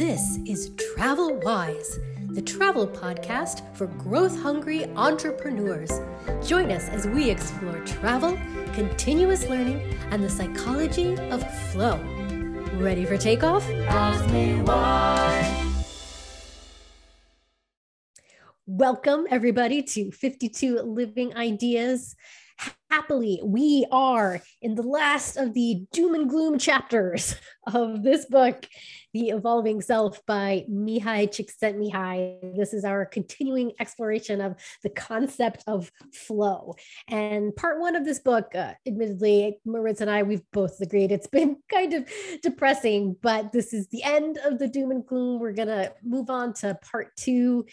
This is Travel Wise, the travel podcast for growth hungry entrepreneurs. Join us as we explore travel, continuous learning, and the psychology of flow. Ready for takeoff? Ask me why. Welcome, everybody, to 52 Living Ideas happily, we are in the last of the doom and gloom chapters of this book, The Evolving Self by Mihaly Csikszentmihalyi. This is our continuing exploration of the concept of flow. And part one of this book, uh, admittedly, Maritza and I, we've both agreed it's been kind of depressing, but this is the end of the doom and gloom. We're going to move on to part two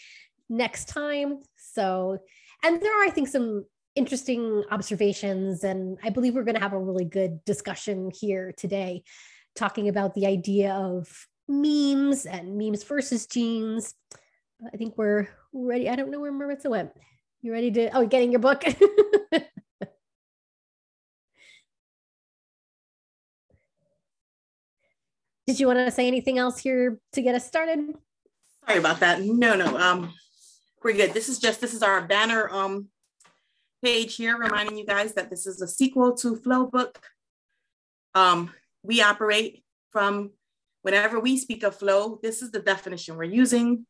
next time. So, and there are, I think, some interesting observations. And I believe we're going to have a really good discussion here today, talking about the idea of memes and memes versus genes. I think we're ready. I don't know where Maritza went. You ready to? Oh, getting your book. Did you want to say anything else here to get us started? Sorry about that. No, no. Um, we're good. This is just this is our banner um page here reminding you guys that this is a sequel to Flow Book. Um, we operate from whenever we speak of flow, this is the definition we're using.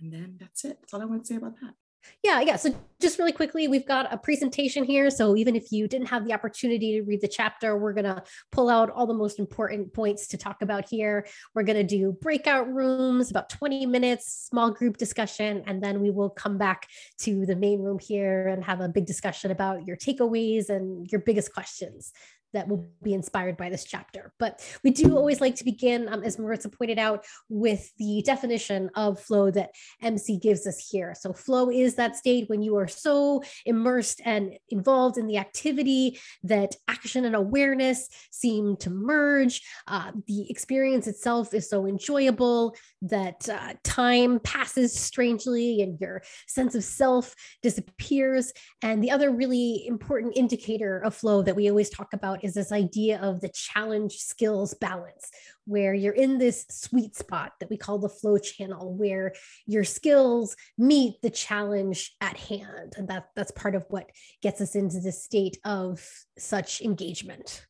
And then that's it. That's all I want to say about that. Yeah, yeah. So just really quickly, we've got a presentation here. So even if you didn't have the opportunity to read the chapter, we're going to pull out all the most important points to talk about here. We're going to do breakout rooms, about 20 minutes, small group discussion, and then we will come back to the main room here and have a big discussion about your takeaways and your biggest questions that will be inspired by this chapter. But we do always like to begin, um, as Maritza pointed out, with the definition of flow that MC gives us here. So, flow is that state when you are so immersed and involved in the activity that action and awareness seem to merge. Uh, the experience itself is so enjoyable that uh, time passes strangely and your sense of self disappears. And the other really important indicator of flow that we always talk about is this idea of the challenge skills balance, where you're in this sweet spot that we call the flow channel, where your skills meet the challenge at hand. And that, that's part of what gets us into this state of such engagement.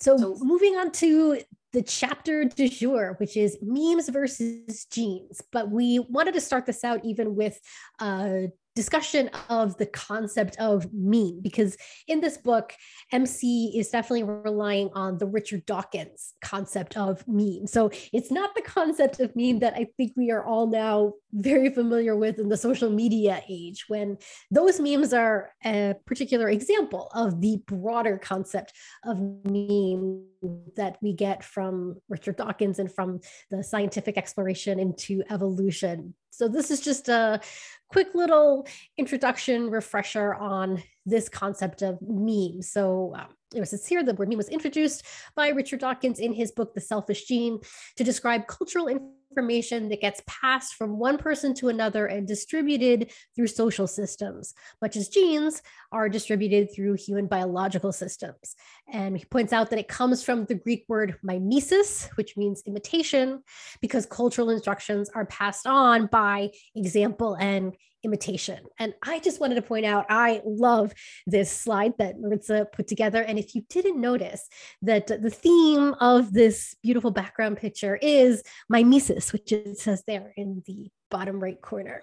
So, so moving on to the chapter du jour, which is memes versus genes. But we wanted to start this out even with a discussion of the concept of meme because in this book mc is definitely relying on the richard dawkins concept of meme. So it's not the concept of meme that i think we are all now very familiar with in the social media age when those memes are a particular example of the broader concept of meme that we get from richard dawkins and from the scientific exploration into evolution. So this is just a quick little introduction refresher on this concept of meme. So um, it was here the word meme was introduced by Richard Dawkins in his book, The Selfish Gene, to describe cultural information that gets passed from one person to another and distributed through social systems, much as genes are distributed through human biological systems. And he points out that it comes from the Greek word mimesis, which means imitation, because cultural instructions are passed on by example and imitation. And I just wanted to point out, I love this slide that Maritza put together. And if you didn't notice that the theme of this beautiful background picture is mimesis, which it says there in the bottom right corner.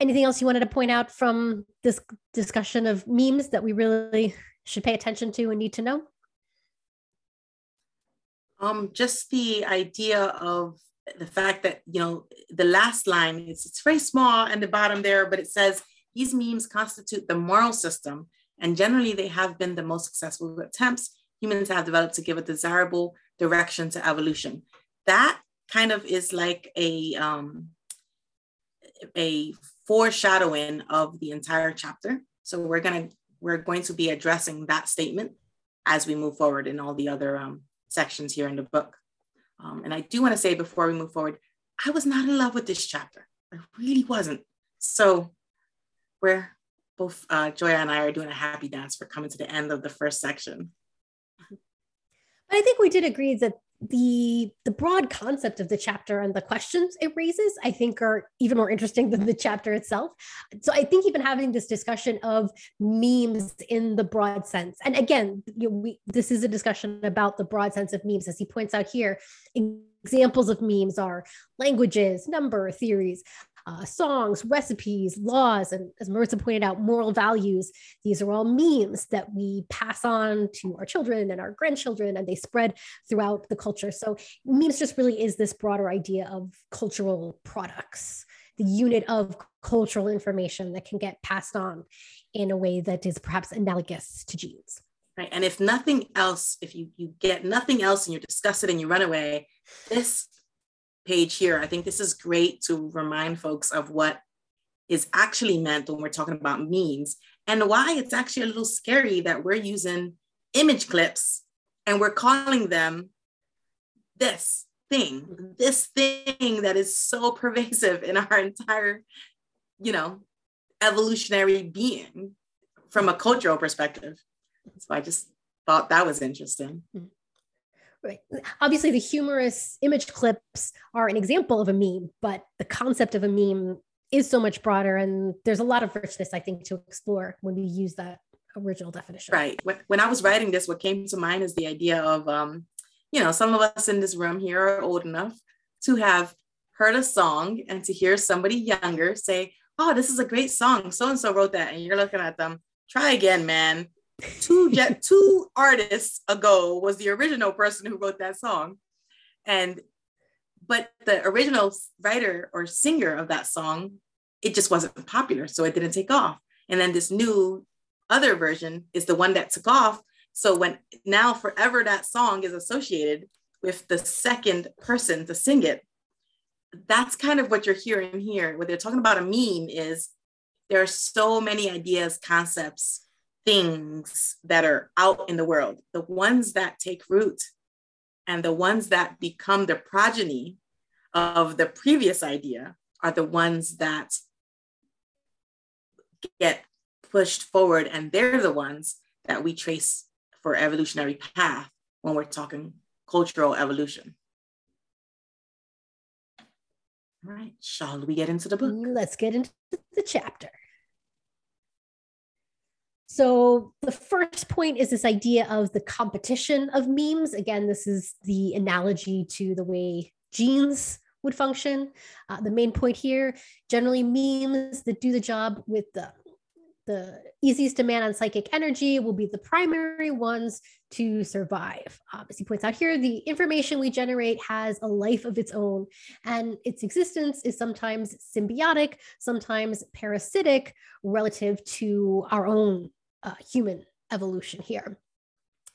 Anything else you wanted to point out from this discussion of memes that we really should pay attention to and need to know? Um, just the idea of the fact that you know the last line is it's very small and the bottom there but it says these memes constitute the moral system and generally they have been the most successful attempts humans have developed to give a desirable direction to evolution that kind of is like a um, a foreshadowing of the entire chapter so we're to we're going to be addressing that statement as we move forward in all the other um, sections here in the book um, and I do want to say before we move forward, I was not in love with this chapter. I really wasn't. So we're both uh, Joya and I are doing a happy dance for coming to the end of the first section. But I think we did agree that the the broad concept of the chapter and the questions it raises i think are even more interesting than the chapter itself. So i think even having this discussion of memes in the broad sense and again you know, we, this is a discussion about the broad sense of memes as he points out here. Examples of memes are languages number theories uh, songs, recipes, laws, and as Maritza pointed out, moral values. These are all memes that we pass on to our children and our grandchildren, and they spread throughout the culture. So, memes just really is this broader idea of cultural products, the unit of cultural information that can get passed on in a way that is perhaps analogous to genes. Right. And if nothing else, if you, you get nothing else and you discuss it and you run away, this page here, I think this is great to remind folks of what is actually meant when we're talking about memes and why it's actually a little scary that we're using image clips and we're calling them this thing, this thing that is so pervasive in our entire, you know, evolutionary being from a cultural perspective. So I just thought that was interesting. Hmm. Obviously, the humorous image clips are an example of a meme, but the concept of a meme is so much broader, and there's a lot of richness, I think, to explore when we use that original definition. Right. When I was writing this, what came to mind is the idea of, um, you know, some of us in this room here are old enough to have heard a song and to hear somebody younger say, "Oh, this is a great song. So and so wrote that," and you're looking at them. Try again, man two two artists ago was the original person who wrote that song. And but the original writer or singer of that song it just wasn't popular so it didn't take off. And then this new other version is the one that took off. So when now forever that song is associated with the second person to sing it. That's kind of what you're hearing here. What they're talking about a meme is there are so many ideas concepts things that are out in the world, the ones that take root and the ones that become the progeny of the previous idea are the ones that get pushed forward and they're the ones that we trace for evolutionary path when we're talking cultural evolution. All right, shall we get into the book? Let's get into the chapter. So the first point is this idea of the competition of memes. Again, this is the analogy to the way genes would function. Uh, the main point here, generally memes that do the job with the the easiest demand on psychic energy will be the primary ones to survive. Um, as he points out here, the information we generate has a life of its own, and its existence is sometimes symbiotic, sometimes parasitic relative to our own uh, human evolution here.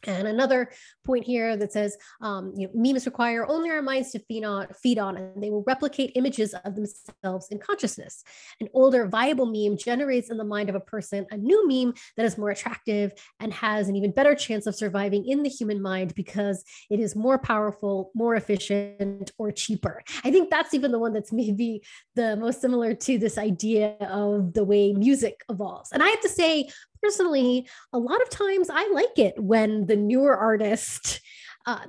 And another point here that says, um, you know, memes require only our minds to feed on, feed on, and they will replicate images of themselves in consciousness. An older, viable meme generates in the mind of a person a new meme that is more attractive and has an even better chance of surviving in the human mind because it is more powerful, more efficient, or cheaper. I think that's even the one that's maybe the most similar to this idea of the way music evolves. And I have to say, personally, a lot of times I like it when the newer artist, uh,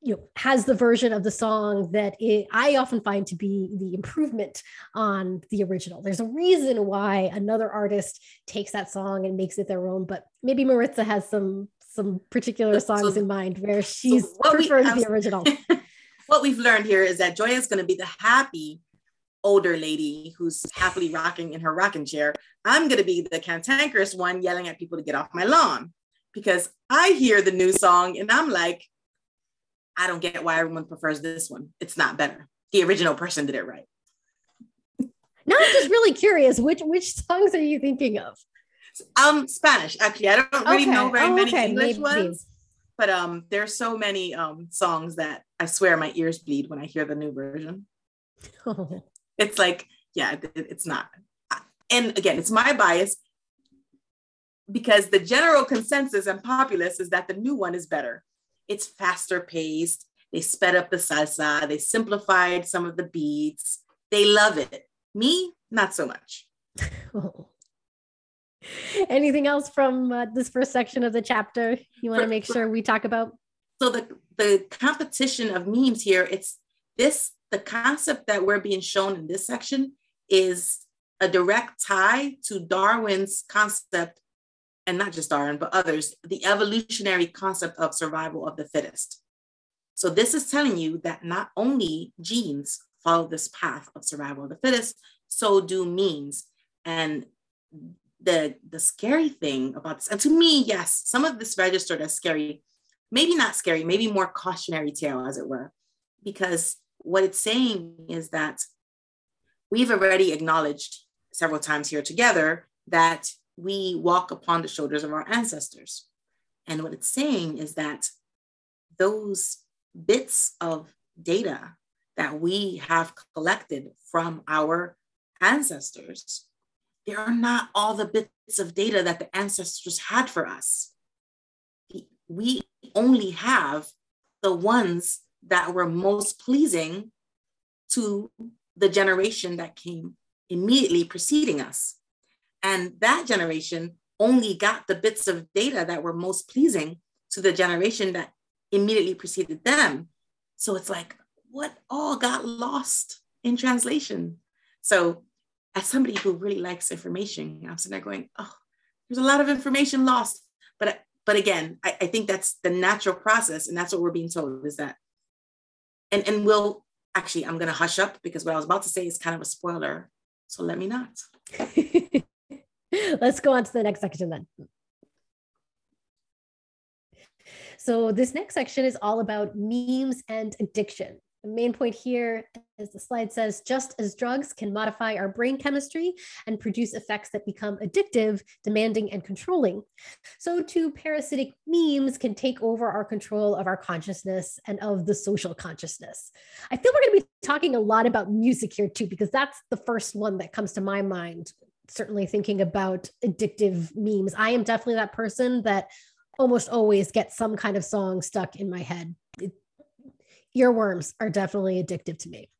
you know, has the version of the song that it, I often find to be the improvement on the original. There's a reason why another artist takes that song and makes it their own, but maybe Maritza has some some particular songs so, in mind where she's so preferring the original. what we've learned here is that Joya is going to be the happy older lady who's happily rocking in her rocking chair. I'm going to be the cantankerous one yelling at people to get off my lawn because I hear the new song and I'm like, I don't get why everyone prefers this one. It's not better. The original person did it right. Now I'm just really curious, which which songs are you thinking of? Um, Spanish. Actually, I don't really okay. know very oh, many okay. English Maybe. ones, but um, there's so many um songs that I swear my ears bleed when I hear the new version. Oh. It's like, yeah, it's not. And again, it's my bias because the general consensus and populace is that the new one is better. It's faster paced. They sped up the salsa. They simplified some of the beats. They love it. Me, not so much. Anything else from uh, this first section of the chapter you want to make sure we talk about? So the the competition of memes here, it's this the concept that we're being shown in this section is a direct tie to Darwin's concept, and not just Darwin, but others, the evolutionary concept of survival of the fittest. So this is telling you that not only genes follow this path of survival of the fittest, so do memes. And the the scary thing about this, and to me, yes, some of this registered as scary, maybe not scary, maybe more cautionary tale, as it were, because what it's saying is that we've already acknowledged several times here together that we walk upon the shoulders of our ancestors. And what it's saying is that those bits of data that we have collected from our ancestors, they are not all the bits of data that the ancestors had for us. We only have the ones that were most pleasing to the generation that came immediately preceding us. And that generation only got the bits of data that were most pleasing to the generation that immediately preceded them. So it's like, what all got lost in translation? So, as somebody who really likes information, I'm sitting there going, oh, there's a lot of information lost. But but again, I, I think that's the natural process, and that's what we're being told is that and and we'll actually i'm going to hush up because what i was about to say is kind of a spoiler. So let me not. Let's go on to the next section then. So this next section is all about memes and addiction the main point here, as the slide says, just as drugs can modify our brain chemistry and produce effects that become addictive, demanding, and controlling, so too parasitic memes can take over our control of our consciousness and of the social consciousness. I feel we're going to be talking a lot about music here too, because that's the first one that comes to my mind. Certainly thinking about addictive memes. I am definitely that person that almost always gets some kind of song stuck in my head. Earworms are definitely addictive to me.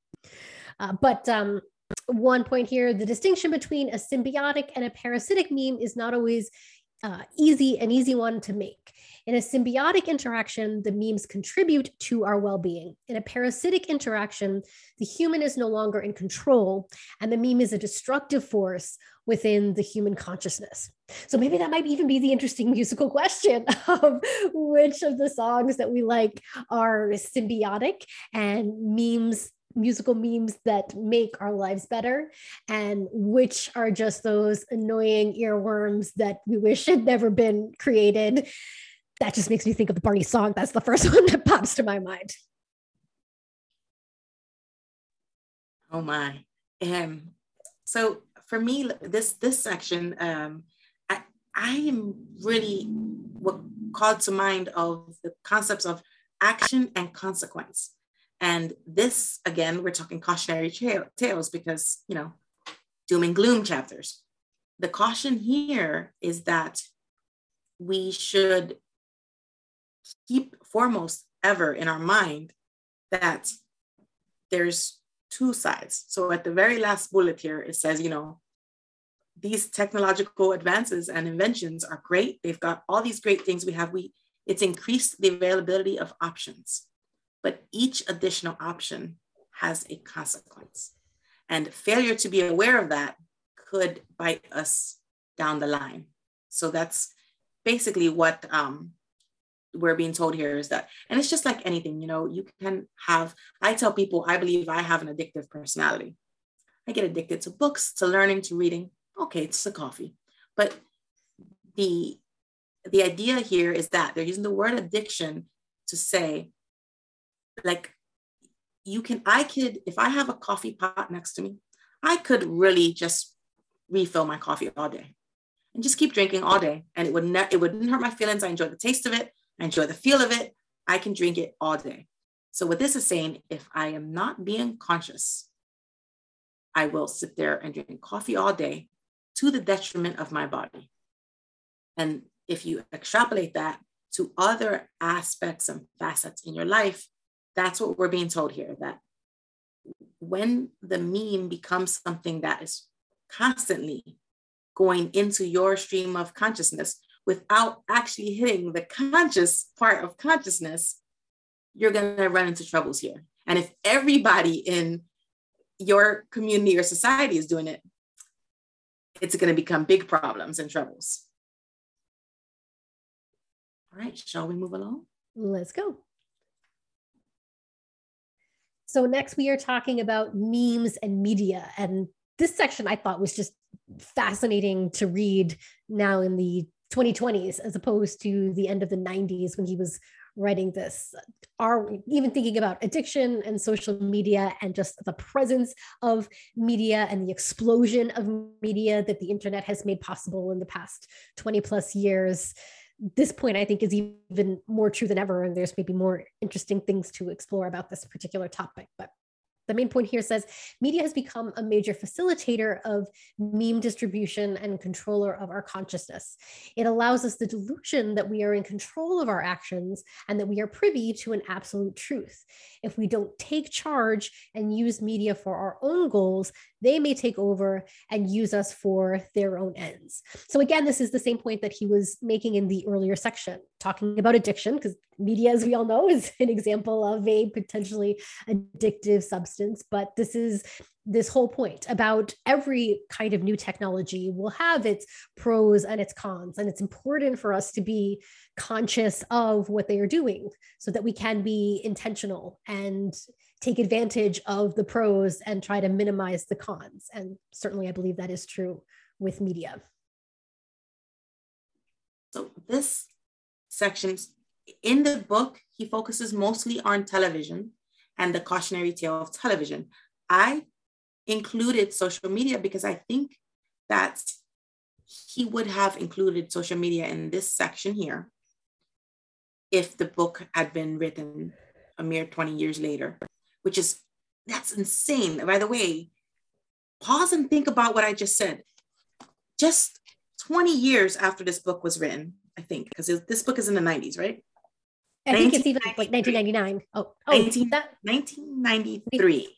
Uh, but um, one point here the distinction between a symbiotic and a parasitic meme is not always uh, easy, an easy one to make. In a symbiotic interaction, the memes contribute to our well being. In a parasitic interaction, the human is no longer in control, and the meme is a destructive force within the human consciousness. So maybe that might even be the interesting musical question of which of the songs that we like are symbiotic and memes musical memes that make our lives better and which are just those annoying earworms that we wish had never been created. That just makes me think of the barney song. That's the first one that pops to my mind. Oh my. Um so for me this this section um i i am really what called to mind of the concepts of action and consequence and this, again, we're talking cautionary tales because, you know, doom and gloom chapters. The caution here is that we should keep foremost ever in our mind that there's two sides. So at the very last bullet here, it says, you know, these technological advances and inventions are great. They've got all these great things we have. We it's increased the availability of options but each additional option has a consequence. And failure to be aware of that could bite us down the line. So that's basically what um, we're being told here is that, and it's just like anything, you know, you can have, I tell people, I believe I have an addictive personality. I get addicted to books, to learning, to reading. Okay, it's the coffee. But the the idea here is that they're using the word addiction to say like you can i could if i have a coffee pot next to me i could really just refill my coffee all day and just keep drinking all day and it would not it wouldn't hurt my feelings i enjoy the taste of it i enjoy the feel of it. I can drink it all day. So what this is saying if i am not being conscious i will sit there and drink coffee all day to the detriment of my body. And if you extrapolate that to other aspects and facets in your life that's what we're being told here that when the meme becomes something that is constantly going into your stream of consciousness without actually hitting the conscious part of consciousness, you're going to run into troubles here. And if everybody in your community or society is doing it, it's going to become big problems and troubles. All right, shall we move along? Let's go. So, next we are talking about memes and media. And this section I thought was just fascinating to read now in the 2020s as opposed to the end of the 90s when he was writing this. Are even thinking about addiction and social media and just the presence of media and the explosion of media that the internet has made possible in the past 20 plus years? This point i think is even more true than ever and there's maybe more interesting things to explore about this particular topic but the main point here says media has become a major facilitator of meme distribution and controller of our consciousness. It allows us the delusion that we are in control of our actions and that we are privy to an absolute truth. If we don't take charge and use media for our own goals, they may take over and use us for their own ends. So, again, this is the same point that he was making in the earlier section, talking about addiction, because media, as we all know, is an example of a potentially addictive substance. But this is this whole point about every kind of new technology will have its pros and its cons. And it's important for us to be conscious of what they are doing so that we can be intentional and take advantage of the pros and try to minimize the cons. And certainly, I believe that is true with media. So, this section in the book, he focuses mostly on television and the cautionary tale of television. I included social media because I think that he would have included social media in this section here if the book had been written a mere 20 years later which is that's insane. By the way, pause and think about what I just said. Just 20 years after this book was written, I think, because this book is in the 90s, right? I think it's even like 1999. Oh, oh 19, that, 1993.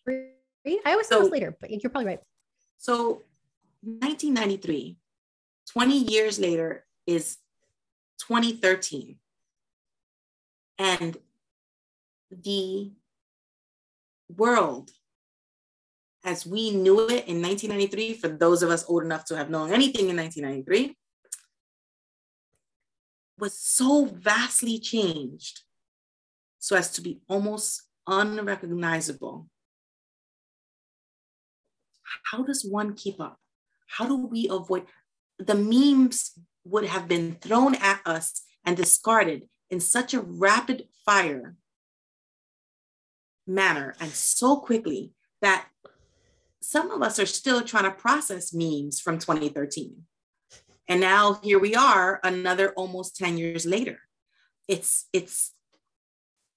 I always so, thought it was later, but you're probably right. So 1993, 20 years later is 2013. And the world as we knew it in 1993, for those of us old enough to have known anything in 1993, was so vastly changed so as to be almost unrecognizable. How does one keep up? How do we avoid the memes would have been thrown at us and discarded in such a rapid fire manner and so quickly that some of us are still trying to process memes from 2013. And now here we are, another almost 10 years later. It's it's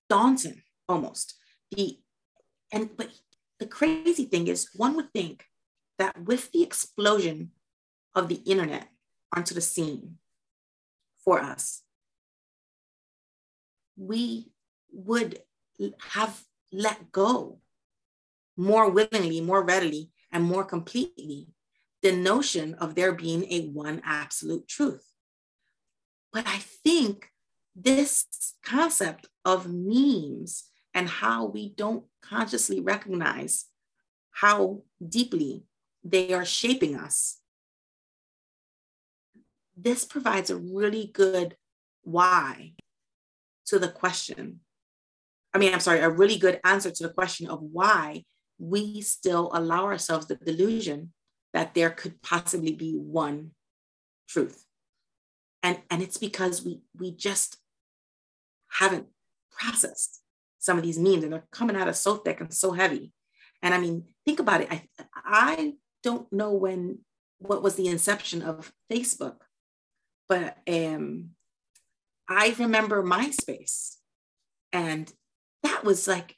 daunting almost. The and but the crazy thing is one would think that with the explosion of the internet onto the scene for us, we would have let go more willingly, more readily, and more completely the notion of there being a one absolute truth. But I think this concept of memes and how we don't consciously recognize how deeply they are shaping us, this provides a really good why to the question I mean, I'm sorry, a really good answer to the question of why we still allow ourselves the delusion that there could possibly be one truth. And, and it's because we, we just haven't processed some of these memes and they're coming out of so thick and so heavy. And I mean, think about it. I, I don't know when, what was the inception of Facebook, but um, I remember MySpace and that was like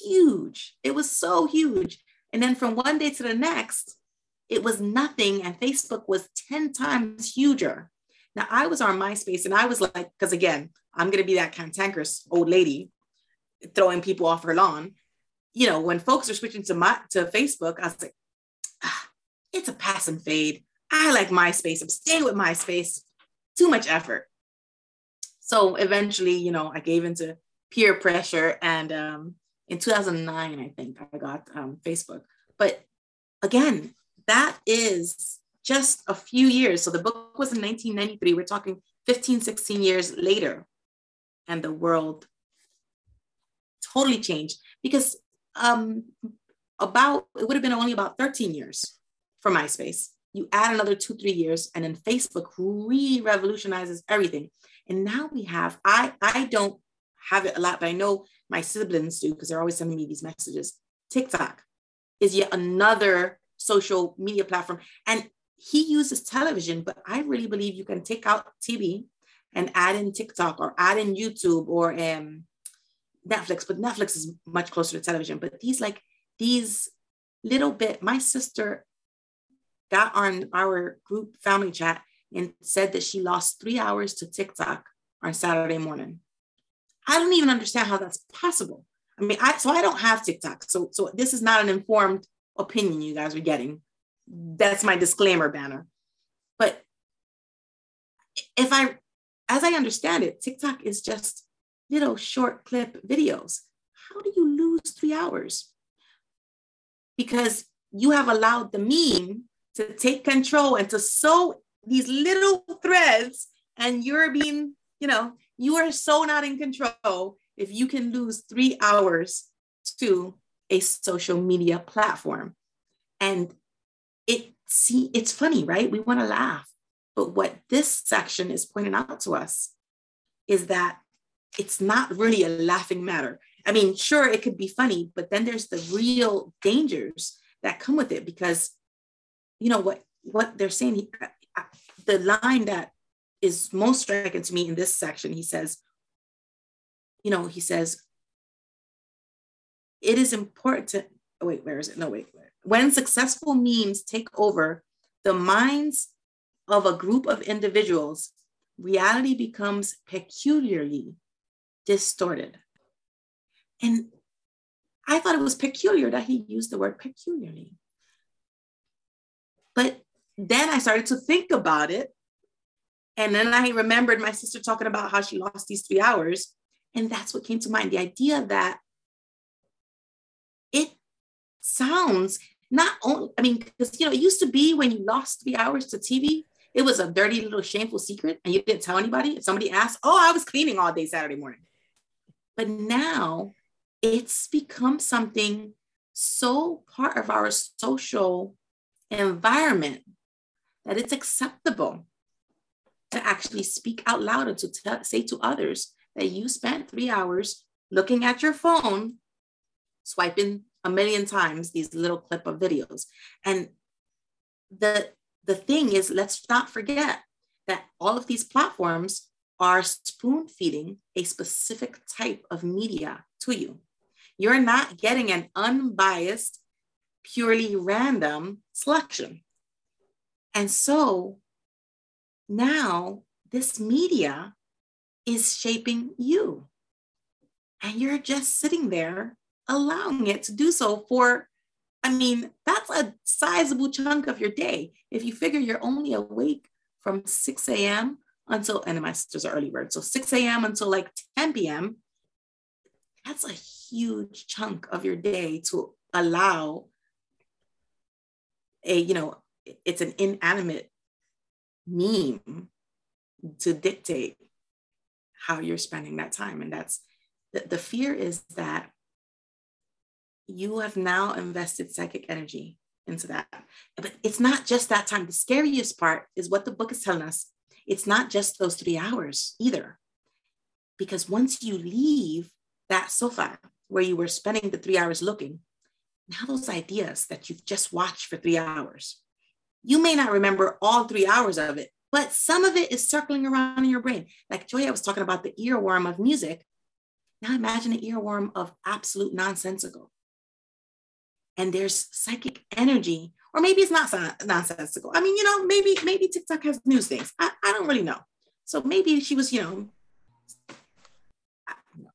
huge. It was so huge. And then from one day to the next, it was nothing. And Facebook was 10 times huger. Now I was on MySpace and I was like, because again, I'm going to be that cantankerous old lady throwing people off her lawn. You know, when folks are switching to my to Facebook, I was like, ah, it's a pass and fade. I like MySpace. I'm staying with MySpace. Too much effort. So eventually, you know, I gave into peer pressure. And um, in 2009, I think I got um, Facebook. But again, that is just a few years. So the book was in 1993. We're talking 15, 16 years later. And the world totally changed because um, about, it would have been only about 13 years for MySpace. You add another two, three years, and then Facebook re revolutionizes everything. And now we have, I, I don't have it a lot, but I know my siblings do because they're always sending me these messages. TikTok is yet another social media platform. And he uses television, but I really believe you can take out TV and add in TikTok or add in YouTube or um, Netflix, but Netflix is much closer to television. But these like these little bit, my sister got on our group family chat and said that she lost three hours to TikTok on Saturday morning. I don't even understand how that's possible. I mean, I so I don't have TikTok. So so this is not an informed opinion you guys are getting. That's my disclaimer banner. But if I as I understand it, TikTok is just little short clip videos. How do you lose three hours? Because you have allowed the meme to take control and to sew these little threads, and you're being, you know, you are so not in control if you can lose three hours to a social media platform. And it see, it's funny, right? We want to laugh. But what this section is pointing out to us is that it's not really a laughing matter. I mean, sure, it could be funny, but then there's the real dangers that come with it because, you know, what what they're saying. Uh, the line that is most striking to me in this section, he says, you know, he says, it is important to oh, wait, where is it? No, wait, wait. When successful memes take over the minds of a group of individuals, reality becomes peculiarly distorted. And I thought it was peculiar that he used the word peculiarly. But then I started to think about it. And then I remembered my sister talking about how she lost these three hours. And that's what came to mind the idea that it sounds not only, I mean, because, you know, it used to be when you lost three hours to TV, it was a dirty little shameful secret and you didn't tell anybody. If somebody asked, oh, I was cleaning all day Saturday morning. But now it's become something so part of our social environment that it's acceptable to actually speak out loud and to t- say to others that you spent three hours looking at your phone, swiping a million times these little clip of videos. And the, the thing is, let's not forget that all of these platforms are spoon feeding a specific type of media to you. You're not getting an unbiased, purely random selection. And so now this media is shaping you. And you're just sitting there allowing it to do so for, I mean, that's a sizable chunk of your day. If you figure you're only awake from 6 a.m until, and my sisters are early bird. So 6 a.m. until like 10 p.m. That's a huge chunk of your day to allow a, you know, it's an inanimate meme to dictate how you're spending that time. And that's the, the fear is that you have now invested psychic energy into that. But it's not just that time. The scariest part is what the book is telling us it's not just those three hours either. Because once you leave that sofa where you were spending the three hours looking, now those ideas that you've just watched for three hours, you may not remember all three hours of it, but some of it is circling around in your brain. Like Joya was talking about the earworm of music. Now imagine an earworm of absolute nonsensical. And there's psychic energy or maybe it's not nonsensical. I mean, you know, maybe maybe TikTok has news things. I, I don't really know. So maybe she was, you know, I,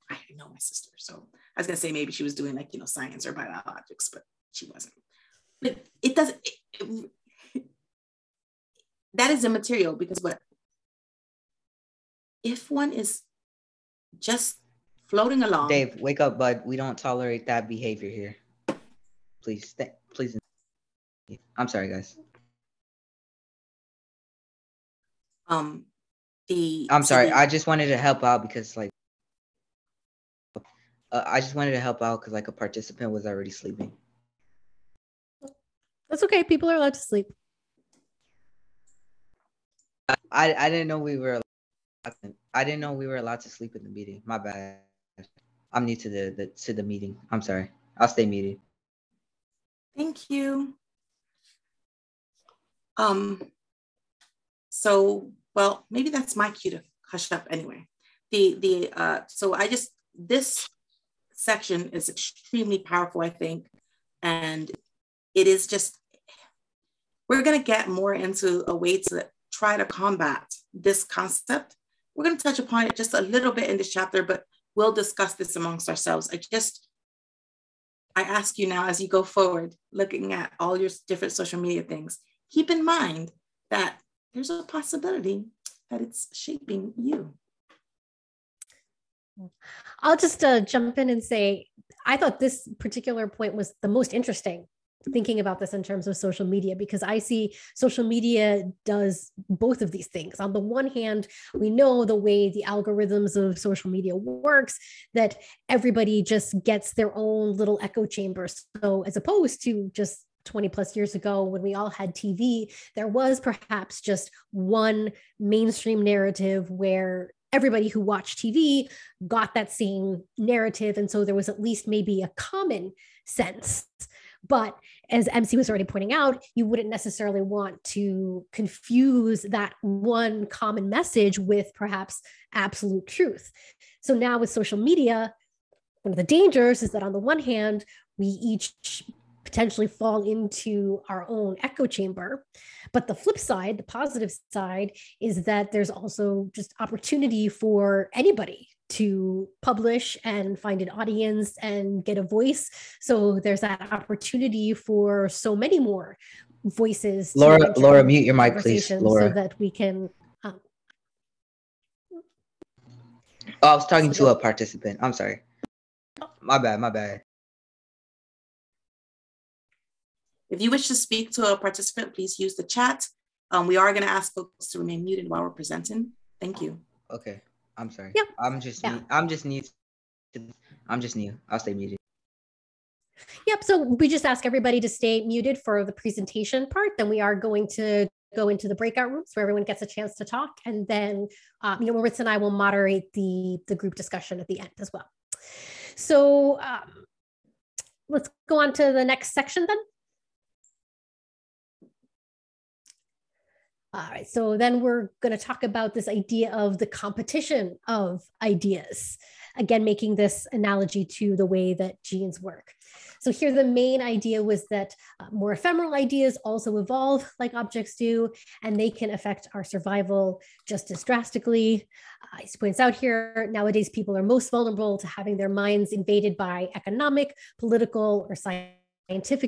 I know my sister. So I was gonna say maybe she was doing like you know science or biologics, but she wasn't. But it doesn't. That is immaterial because what if one is just floating along Dave, wake up, bud. We don't tolerate that behavior here. Please, th- please. I'm sorry, guys. um the I'm sorry. the- I just wanted to help out because, like, uh, I just wanted to help out because, like, a participant was already sleeping. That's okay. People are allowed to sleep. I I didn't know we were. I didn't know we were allowed to sleep in the meeting. My bad. I'm new to the, the to the meeting. I'm sorry. I'll stay muted. Thank you. Um, so, well, maybe that's my cue to hush up anyway. The, the, uh, so I just, this section is extremely powerful, I think. And it is just, we're going to get more into a way to try to combat this concept. We're going to touch upon it just a little bit in this chapter, but we'll discuss this amongst ourselves. I just, I ask you now as you go forward, looking at all your different social media things, keep in mind that there's a possibility that it's shaping you. I'll just uh, jump in and say, I thought this particular point was the most interesting thinking about this in terms of social media because I see social media does both of these things. On the one hand, we know the way the algorithms of social media works that everybody just gets their own little echo chamber. So as opposed to just 20 plus years ago when we all had TV, there was perhaps just one mainstream narrative where everybody who watched TV got that same narrative. And so there was at least maybe a common sense but as MC was already pointing out, you wouldn't necessarily want to confuse that one common message with perhaps absolute truth. So now with social media, one of the dangers is that on the one hand, we each potentially fall into our own echo chamber. But the flip side, the positive side, is that there's also just opportunity for anybody to publish and find an audience and get a voice. So there's that opportunity for so many more voices. Laura, Laura, mute your mic, please. Laura. So that we can. Um, Oh, I was talking So to a participant. I'm sorry. My bad. My bad. If you wish to speak to a participant, please use the chat. Um, we are going to ask folks to remain muted while we're presenting. Thank you. Okay. I'm sorry. Yeah. I'm just. Yeah. New. I'm just new. I'm just new. I'll stay muted. Yep. So we just ask everybody to stay muted for the presentation part. Then we are going to go into the breakout rooms where everyone gets a chance to talk. And then, uh, you know, Maritza and I will moderate the, the group discussion at the end as well. So um, let's go on to the next section then. All right, so then we're going to talk about this idea of the competition of ideas. Again, making this analogy to the way that genes work. So here the main idea was that uh, more ephemeral ideas also evolve like objects do, and they can affect our survival just as drastically. Uh, he points out here, nowadays people are most vulnerable to having their minds invaded by economic, political, or scientific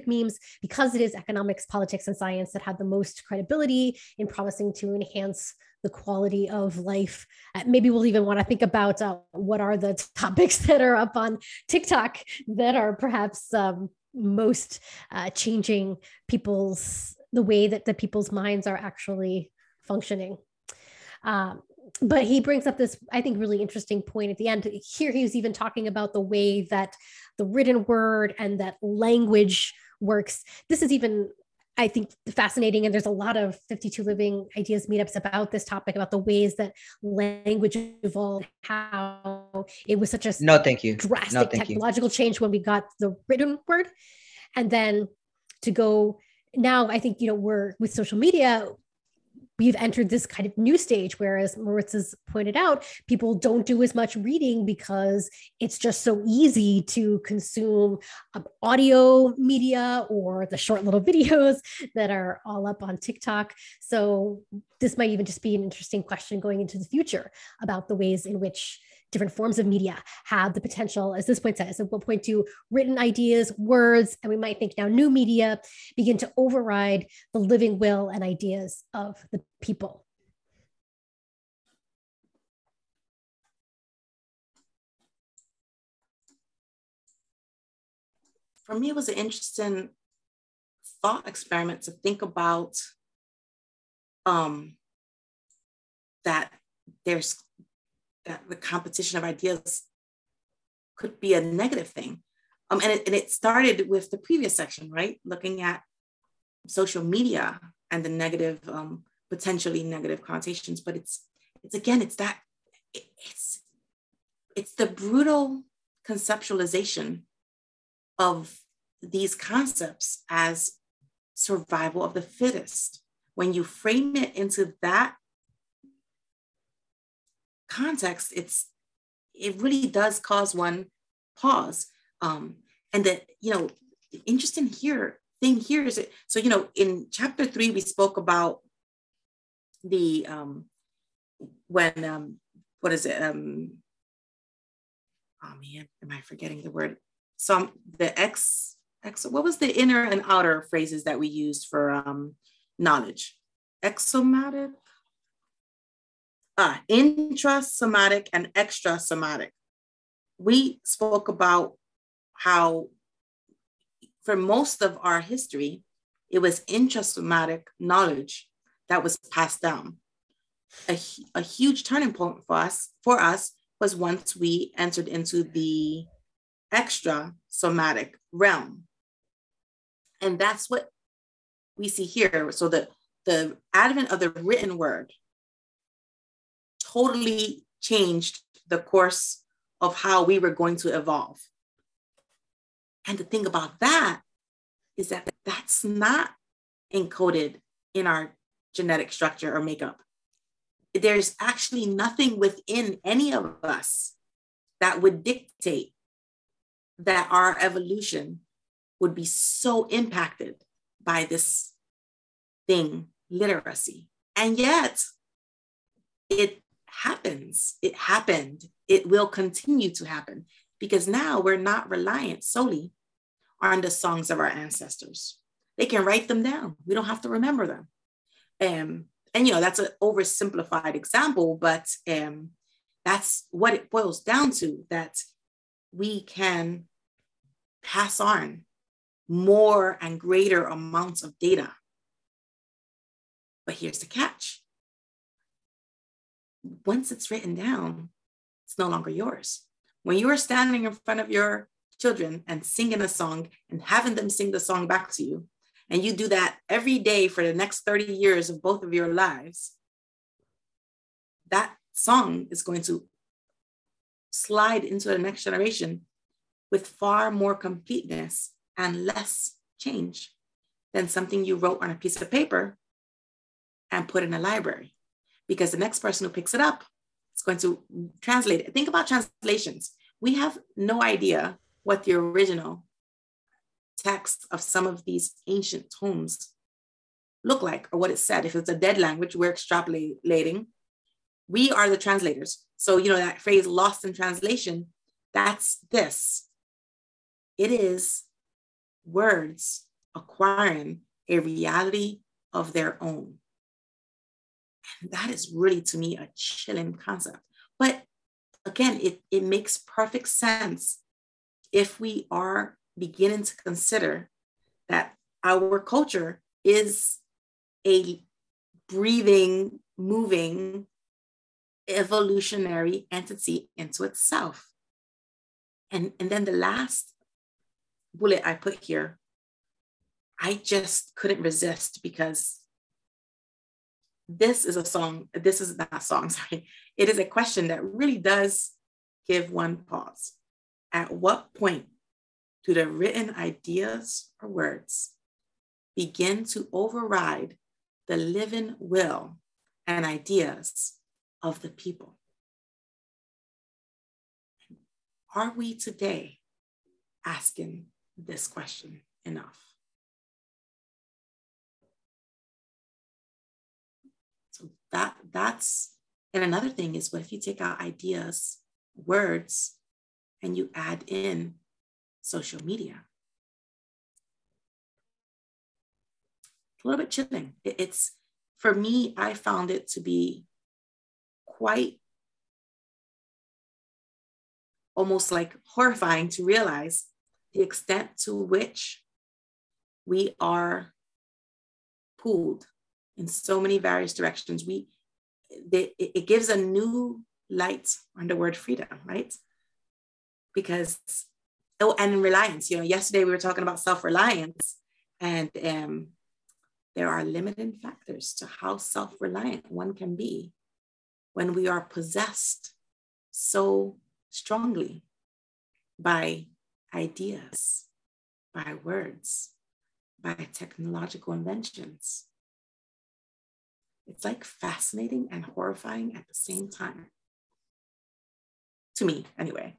memes because it is economics, politics, and science that have the most credibility in promising to enhance the quality of life. Uh, maybe we'll even want to think about uh, what are the topics that are up on TikTok that are perhaps um, most uh, changing people's the way that the people's minds are actually functioning. Um, but he brings up this, I think, really interesting point at the end. Here, he was even talking about the way that the written word and that language works. This is even I think fascinating. And there's a lot of 52 Living Ideas meetups about this topic, about the ways that language evolved, how it was such a No, thank you. drastic No, thank you. technological change when we got the written word. And then to go now, I think, you know, we're with social media, we've entered this kind of new stage, whereas Maritza has pointed out, people don't do as much reading because it's just so easy to consume um, audio media or the short little videos that are all up on TikTok. So this might even just be an interesting question going into the future about the ways in which different forms of media have the potential, as this point says, at one point to written ideas, words, and we might think now new media begin to override the living will and ideas of the people. For me, it was an interesting thought experiment to think about um, that there's that the competition of ideas could be a negative thing. Um, and, it, and it started with the previous section, right? Looking at social media and the negative, um, potentially negative connotations. But it's it's again, it's that it, it's it's the brutal conceptualization of these concepts as survival of the fittest. When you frame it into that context, it's it really does cause one pause. Um, and that, you know, interesting here thing here is it, so, you know, in chapter three, we spoke about the um when um what is it? Um oh man, am I forgetting the word? Some the X X what was the inner and outer phrases that we used for um knowledge? Exomatic uh, intrasomatic and extrasomatic. We spoke about how, for most of our history, it was intrasomatic knowledge that was passed down. A, a huge turning point for us, for us was once we entered into the extra somatic realm. And that's what we see here. So the, the advent of the written word totally changed the course of how we were going to evolve. And the thing about that is that that's not encoded in our genetic structure or makeup. There's actually nothing within any of us that would dictate that our evolution would be so impacted by this thing, literacy. And yet, it happens. It happened. It will continue to happen because now we're not reliant solely on the songs of our ancestors. They can write them down. We don't have to remember them. Um, and you know that's an oversimplified example, but um, that's what it boils down to. That we can pass on more and greater amounts of data. But here's the catch once it's written down, it's no longer yours. When you are standing in front of your children and singing a song and having them sing the song back to you, and you do that every day for the next 30 years of both of your lives, that song is going to slide into the next generation with far more completeness and less change than something you wrote on a piece of paper and put in a library because the next person who picks it up is going to translate it. Think about translations. We have no idea what the original text of some of these ancient tomes look like or what it said. If it's a dead language, we're extrapolating. We are the translators. So, you know, that phrase lost in translation, that's this. It is words acquiring a reality of their own. And that is really, to me, a chilling concept. But again, it, it makes perfect sense if we are beginning to consider that our culture is a breathing, moving, evolutionary entity into itself. And, and then the last bullet I put here, I just couldn't resist because this is a song, this is a song, sorry. It is a question that really does give one pause. At what point do the written ideas or words begin to override the living will and ideas of the people? Are we today asking this question enough? That that's and another thing is what if you take out ideas words and you add in social media. a little bit chilling. It's for me, I found it to be quite almost like horrifying to realize the extent to which we are pulled in so many various directions. We they, it gives a new light on the word freedom, right? Because oh, and reliance. You know, yesterday we were talking about self-reliance, and um, there are limiting factors to how self reliant one can be when we are possessed so strongly by ideas, by words, by technological inventions. It's like fascinating and horrifying at the same time. To me, anyway.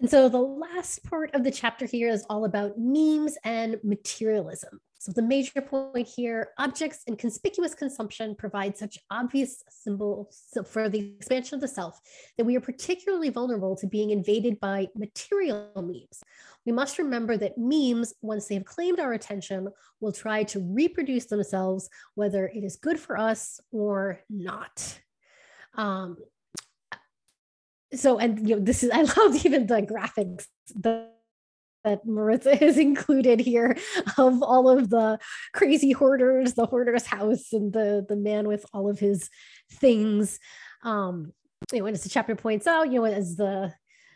And so the last part of the chapter here is all about memes and materialism. So the major point here, objects and conspicuous consumption provide such obvious symbols for the expansion of the self that we are particularly vulnerable to being invaded by material memes. We must remember that memes, once they have claimed our attention, will try to reproduce themselves, whether it is good for us or not. Um, so and you know this is i love even the graphics that that Maritza has included here of all of the crazy hoarders, the hoarder's house, and the the man with all of his things. Um, you know, and as the chapter points out, you know, as the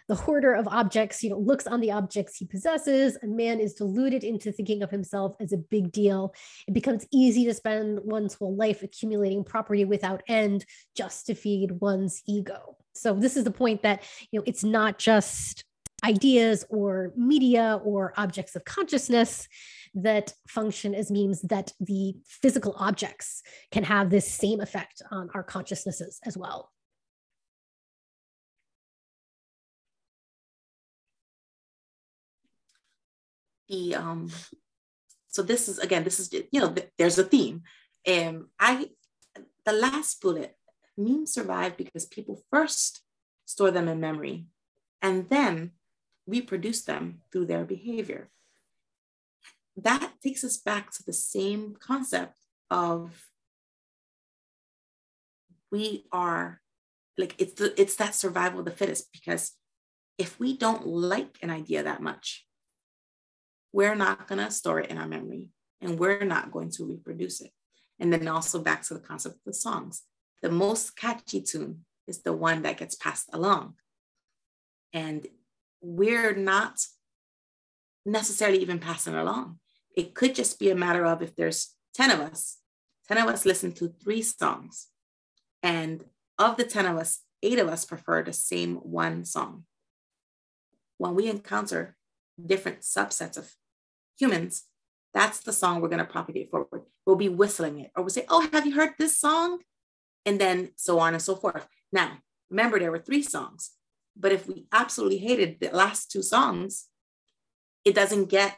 the hoarder of objects, you know, looks on the objects he possesses, a man is deluded into thinking of himself as a big deal. It becomes easy to spend one's whole life accumulating property without end just to feed one's ego. So this is the point that you know it's not just ideas or media or objects of consciousness that function as memes that the physical objects can have this same effect on our consciousnesses as well. The um so this is again this is you know there's a theme and I the last bullet memes survive because people first store them in memory and then reproduce them through their behavior. That takes us back to the same concept of we are like it's the, it's that survival of the fittest because if we don't like an idea that much we're not going to store it in our memory and we're not going to reproduce it and then also back to the concept of the songs the most catchy tune is the one that gets passed along. And we're not necessarily even passing along. It could just be a matter of if there's 10 of us, 10 of us listen to three songs. And of the 10 of us, eight of us prefer the same one song. When we encounter different subsets of humans, that's the song we're going to propagate forward. We'll be whistling it, or we'll say, Oh, have you heard this song? And then so on and so forth. Now, remember, there were three songs, but if we absolutely hated the last two songs, it doesn't get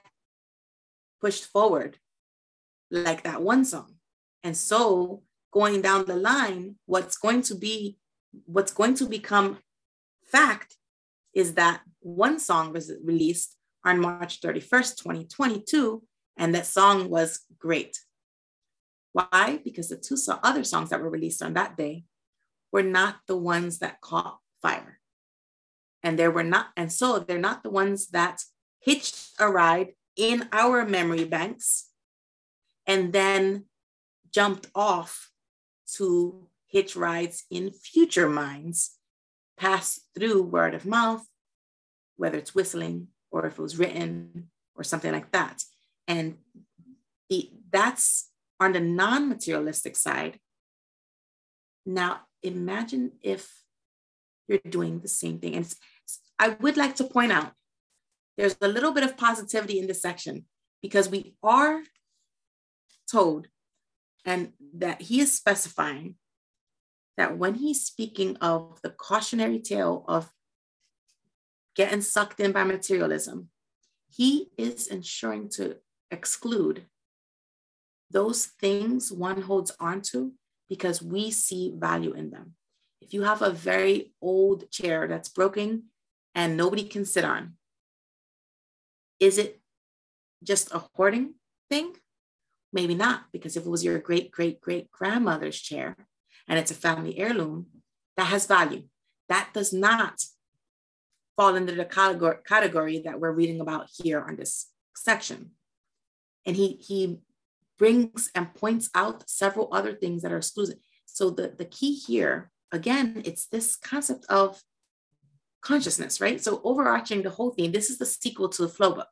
pushed forward like that one song. And so going down the line, what's going to be, what's going to become fact is that one song was released on March 31st, 2022, and that song was great. Why? Because the two other songs that were released on that day were not the ones that caught fire. And there were not, and so they're not the ones that hitched a ride in our memory banks and then jumped off to hitch rides in future minds, pass through word of mouth, whether it's whistling or if it was written or something like that. And the, that's on the non materialistic side, now imagine if you're doing the same thing. And I would like to point out there's a little bit of positivity in this section because we are told and that he is specifying that when he's speaking of the cautionary tale of getting sucked in by materialism, he is ensuring to exclude those things one holds on to because we see value in them. If you have a very old chair that's broken and nobody can sit on, is it just a hoarding thing? Maybe not, because if it was your great great great grandmother's chair and it's a family heirloom, that has value. That does not fall into the category, category that we're reading about here on this section. And he, he brings and points out several other things that are exclusive. So the, the key here, again, it's this concept of consciousness, right? So overarching the whole thing, this is the sequel to the flow book.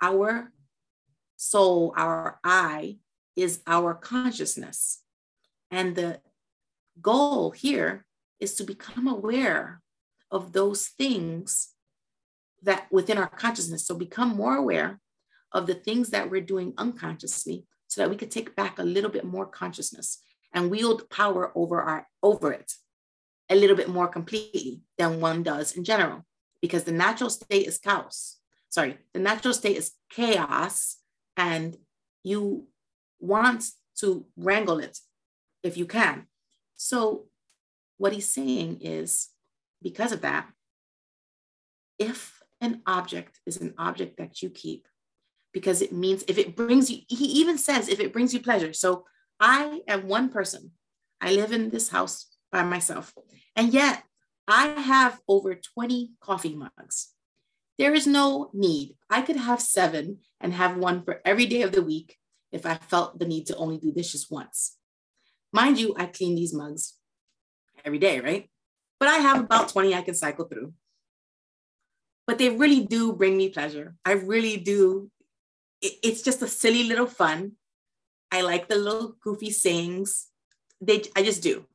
Our soul, our I, is our consciousness. And the goal here is to become aware of those things that within our consciousness. So become more aware of the things that we're doing unconsciously so that we could take back a little bit more consciousness and wield power over our over it a little bit more completely than one does in general. Because the natural state is chaos. Sorry the natural state is chaos and you want to wrangle it if you can. So what he's saying is because of that if an object is an object that you keep because it means if it brings you, he even says if it brings you pleasure. So I am one person. I live in this house by myself. And yet I have over 20 coffee mugs. There is no need. I could have seven and have one for every day of the week if I felt the need to only do dishes once. Mind you, I clean these mugs every day, right? But I have about 20 I can cycle through. But they really do bring me pleasure. I really do it, it's just a silly little fun. I like the little goofy sayings. They, I just do.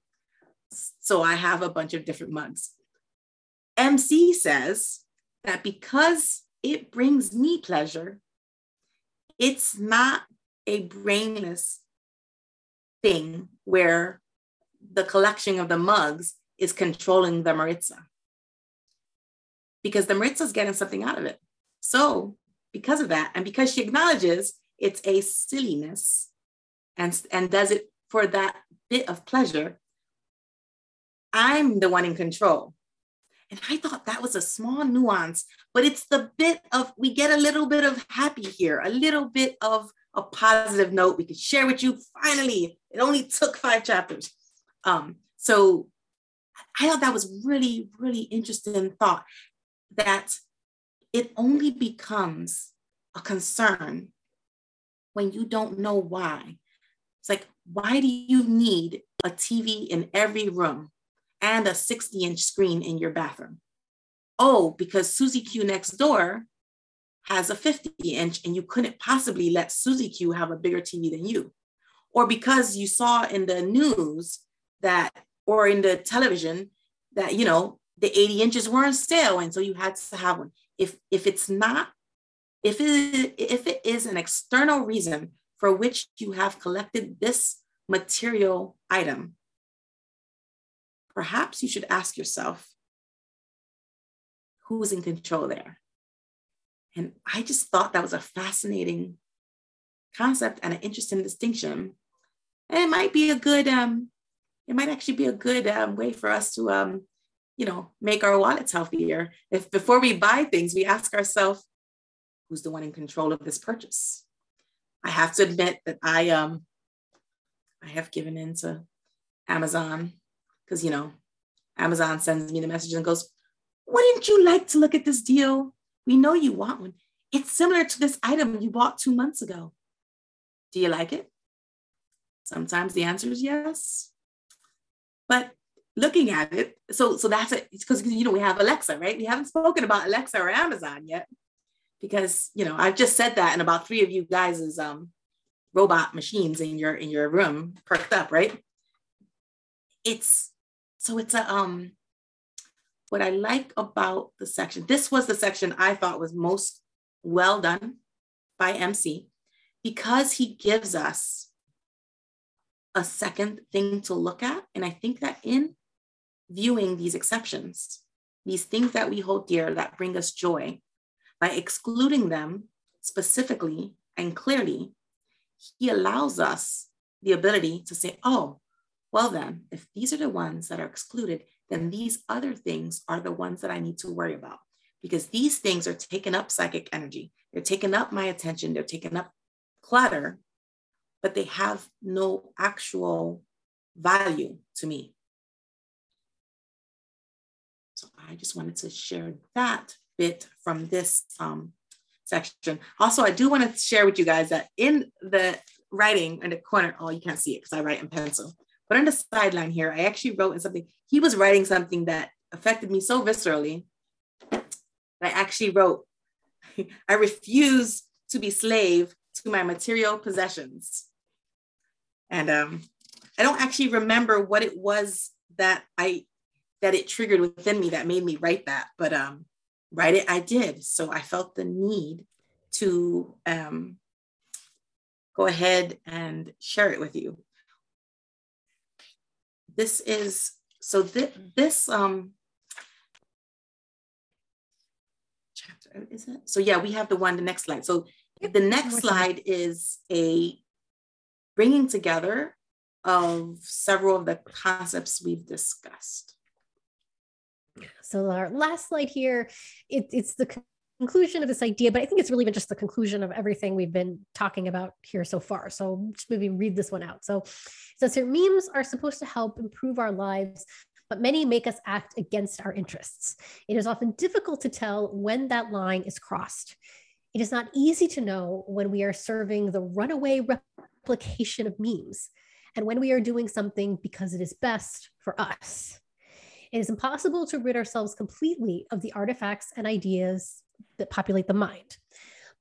So I have a bunch of different mugs. MC says that because it brings me pleasure, it's not a brainless thing where the collection of the mugs is controlling the Maritza. Because the Maritza is getting something out of it. So because of that and because she acknowledges it's a silliness and, and does it for that bit of pleasure, I'm the one in control. And I thought that was a small nuance, but it's the bit of, we get a little bit of happy here, a little bit of a positive note we could share with you. Finally, it only took five chapters. Um, so I thought that was really, really interesting thought that it only becomes a concern when you don't know why. It's like, why do you need a TV in every room and a 60 inch screen in your bathroom? Oh, because Susie Q next door has a 50 inch and you couldn't possibly let Susie Q have a bigger TV than you. Or because you saw in the news that, or in the television that, you know, the 80 inches were on sale and so you had to have one if if it's not if it if it is an external reason for which you have collected this material item perhaps you should ask yourself who's in control there? And i just thought that was a fascinating concept and an interesting distinction. And it might be a good um it might actually be a good um, way for us to um you know, make our wallets healthier. If before we buy things, we ask ourselves, who's the one in control of this purchase? I have to admit that I um I have given in to Amazon because you know Amazon sends me the message and goes, Wouldn't you like to look at this deal? We know you want one. It's similar to this item you bought two months ago. Do you like it? Sometimes the answer is yes. But looking at it. So so that's it because you know we have Alexa, right? We haven't spoken about Alexa or Amazon yet because you know I've just said that and about three of you guys is um robot machines in your in your room perked up, right? It's so it's a um what I like about the section. This was the section I thought was most well done by MC because he gives us a second thing to look at. And I think that in viewing these exceptions, these things that we hold dear that bring us joy, by excluding them specifically and clearly, he allows us the ability to say, oh, well, then, if these are the ones that are excluded, then these other things are the ones that I need to worry about because these things are taking up psychic energy. They're taking up my attention, they're taking up clutter, but they have no actual value to me. I just wanted to share that bit from this um, section. Also, I do want to share with you guys that in the writing in the corner, oh, you can't see it because I write in pencil, but on the sideline here, I actually wrote in something, he was writing something that affected me so viscerally. that I actually wrote, I refuse to be slave to my material possessions. And um, I don't actually remember what it was that I that it triggered within me that made me write that, but um, write it I did. So I felt the need to um, go ahead and share it with you. This is so th- this um chapter is it? So yeah, we have the one the next slide. So the next slide is a bringing together of several of the concepts we've discussed. So our last slide here, it, it's the conclusion of this idea, but I think it's really been just the conclusion of everything we've been talking about here so far. So just maybe read this one out. So it says here, memes are supposed to help improve our lives, but many make us act against our interests. It is often difficult to tell when that line is crossed. It is not easy to know when we are serving the runaway replication of memes and when we are doing something because it is best for us. It is impossible to rid ourselves completely of the artifacts and ideas that populate the mind.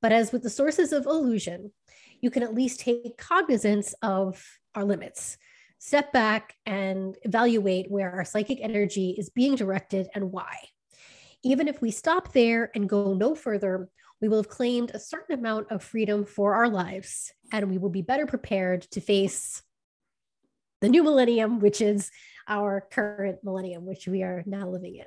But as with the sources of illusion, you can at least take cognizance of our limits, step back and evaluate where our psychic energy is being directed and why. Even if we stop there and go no further, we will have claimed a certain amount of freedom for our lives, and we will be better prepared to face the new millennium, which is our current millennium, which we are now living in.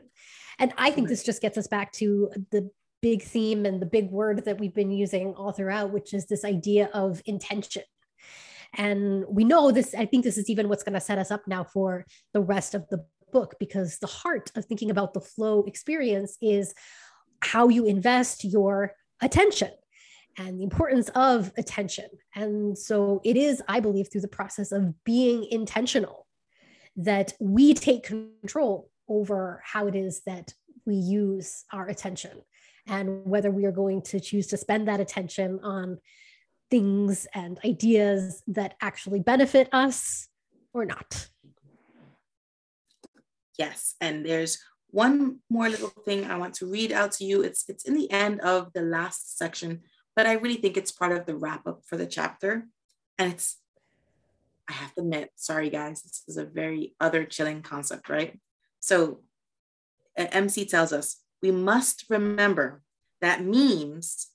And I think this just gets us back to the big theme and the big word that we've been using all throughout, which is this idea of intention. And we know this, I think this is even what's going to set us up now for the rest of the book, because the heart of thinking about the flow experience is how you invest your attention and the importance of attention. And so it is, I believe, through the process of being intentional that we take control over how it is that we use our attention and whether we are going to choose to spend that attention on things and ideas that actually benefit us or not. Yes, and there's one more little thing I want to read out to you. It's it's in the end of the last section, but I really think it's part of the wrap up for the chapter. And it's I have to admit, sorry guys, this is a very other chilling concept, right? So MC tells us we must remember that memes,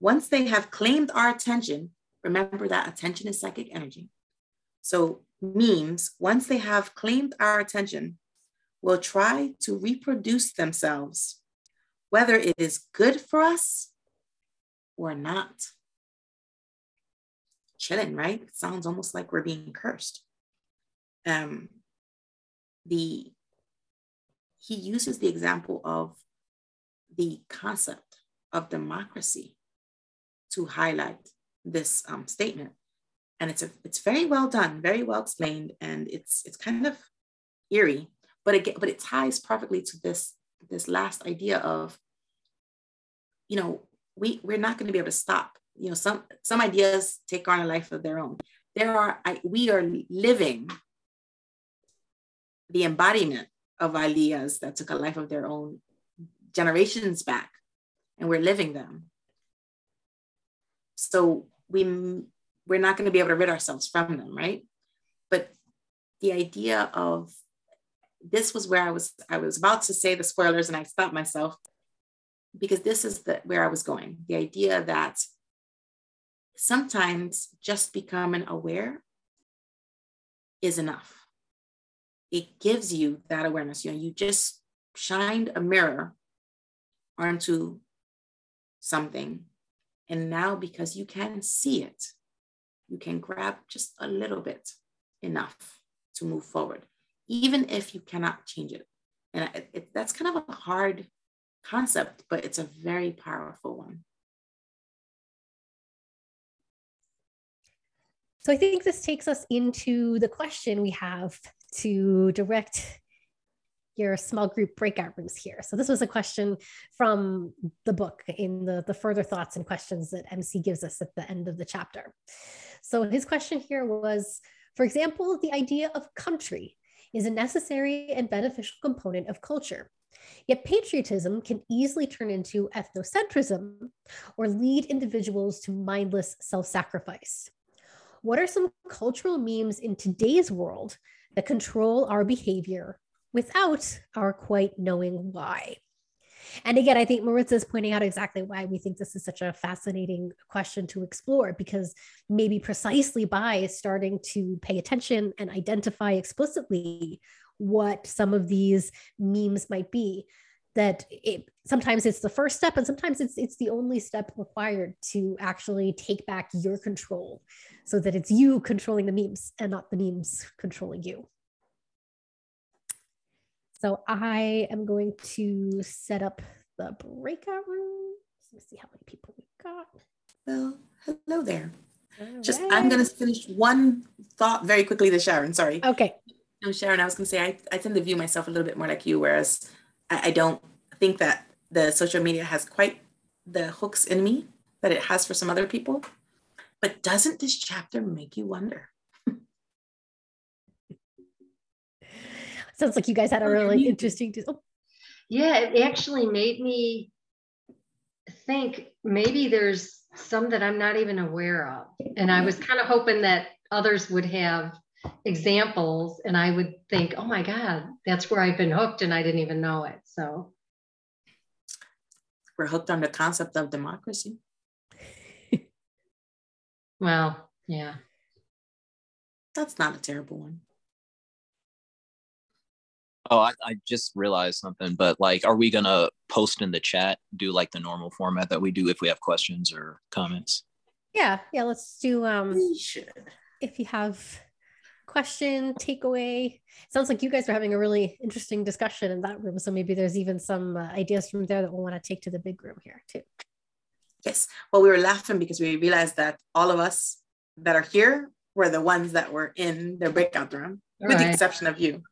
once they have claimed our attention, remember that attention is psychic energy. So memes, once they have claimed our attention, will try to reproduce themselves, whether it is good for us or not. Chilling, right? It sounds almost like we're being cursed. Um, the he uses the example of the concept of democracy to highlight this um, statement. And it's a, it's very well done, very well explained, and it's it's kind of eerie, but again, but it ties perfectly to this this last idea of, you know, we we're not going to be able to stop. You know, some some ideas take on a life of their own. There are I, we are living the embodiment of ideas that took a life of their own generations back and we're living them. So we we're not going to be able to rid ourselves from them right? But the idea of this was where i was i was about to say the spoilers and i stopped myself because this is the where i was going. The idea that sometimes just becoming aware is enough it gives you that awareness you know you just shined a mirror onto something. And now, because you can see it, you can grab just a little bit enough to move forward, even if you cannot change it. And it, it, that's kind of a hard concept, but it's a very powerful one. So I think this takes us into the question we have to direct your small group breakout rooms here. So this was a question from the book in the, the further thoughts and questions that MC gives us at the end of the chapter. So his question here was, for example, the idea of country is a necessary and beneficial component of culture. Yet patriotism can easily turn into ethnocentrism or lead individuals to mindless self sacrifice. What are some cultural memes in today's world that control our behavior without our quite knowing why? And again, I think Maritza is pointing out exactly why we think this is such a fascinating question to explore, because maybe precisely by starting to pay attention and identify explicitly what some of these memes might be, that it sometimes it's the first step and sometimes it's it's the only step required to actually take back your control so that it's you controlling the memes and not the memes controlling you so I am going to set up the breakout room. Let's see how many people we've got. Well, hello there. All Just right. I'm going to finish one thought very quickly to Sharon. Sorry. Okay. No, Sharon, I was going to say I, I tend to view myself a little bit more like you, whereas I, I don't think that the social media has quite the hooks in me that it has for some other people. But doesn't this chapter make you wonder? Sounds like you guys had a oh, really interesting. Oh. Yeah, it actually made me think maybe there's some that I'm not even aware of. And I was kind of hoping that others would have examples and I would think, oh my God, that's where I've been hooked and I didn't even know it. So we're hooked on the concept of democracy. well, yeah. That's not a terrible one. Oh, I, I just realized something, but like, are we gonna post in the chat, do like the normal format that we do if we have questions or comments? Yeah, yeah, let's do um we should. if you have question, takeaway. Sounds like you guys are having a really interesting discussion in that room. So maybe there's even some uh, ideas from there that we'll want to take to the big room here too. Yes. Well, we were laughing because we realized that all of us that are here were the ones that were in the breakout room, all with right. the exception of you.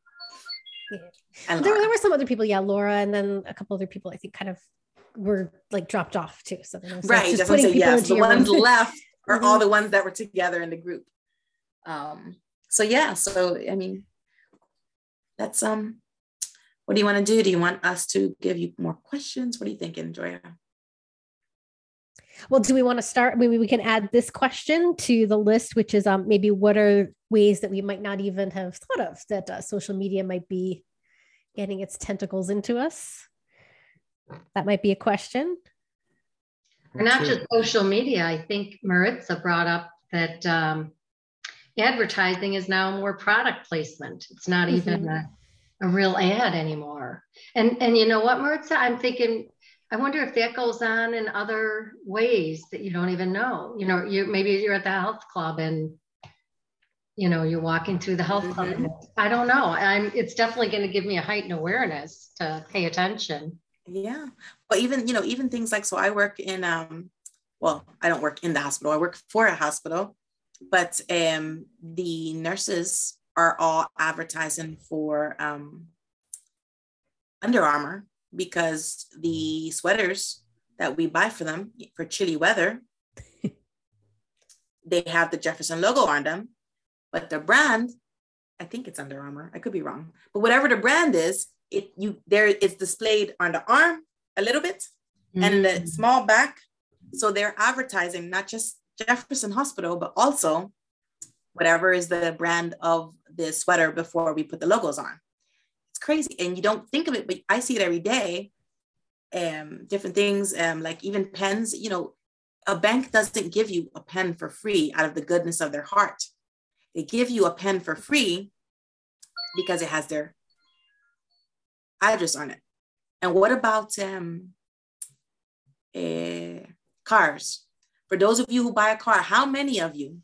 And there, there were some other people, yeah, Laura, and then a couple other people I think kind of were like dropped off too. So, so right, just putting people yes, the ones left are mm-hmm. all the ones that were together in the group. Um, so yeah, so I mean, that's um, what do you want to do? Do you want us to give you more questions? What are you thinking, Joya? Well, do we want to start? Maybe we can add this question to the list, which is um, maybe what are ways that we might not even have thought of that uh, social media might be getting its tentacles into us? That might be a question. And not just social media. I think Maritza brought up that um, advertising is now more product placement. It's not mm-hmm. even a, a real ad anymore. And and you know what, Maritza? I'm thinking I wonder if that goes on in other ways that you don't even know. You know, you maybe you're at the health club and you know you're walking through the health mm-hmm. club. I don't know. I'm. It's definitely going to give me a heightened awareness to pay attention. Yeah, Well, even you know even things like so I work in um, well I don't work in the hospital. I work for a hospital, but um the nurses are all advertising for um Under Armour because the sweaters that we buy for them for chilly weather, they have the Jefferson logo on them, but the brand, I think it's Under Armour. I could be wrong, but whatever the brand is, it you there it's displayed on the arm a little bit mm-hmm. and the mm. small back. So they're advertising not just Jefferson Hospital, but also whatever is the brand of the sweater before we put the logos on. It's crazy and you don't think of it but i see it every day um different things um like even pens you know a bank doesn't give you a pen for free out of the goodness of their heart. They give you a pen for free because it has their address on it. And what about um uh, cars for those of you who buy a car how many of you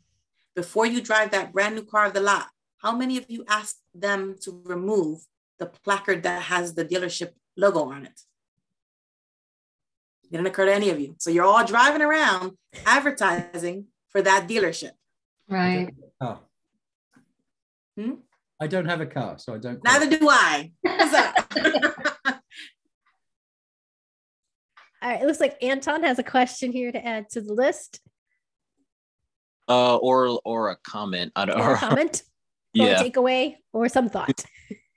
before you drive that brand new car of the lot, how many of you ask them to remove the placard that has the dealership logo on it? It didn't occur to any of you. So you're all driving around advertising for that dealership. Right. Oh. Hmm? I don't have a car, so I don't. Neither do I. What's up? All right, it looks like Anton has a question here to add to the list. Uh, or or a comment. I don't. Or a comment, or yeah, a takeaway, or some thought.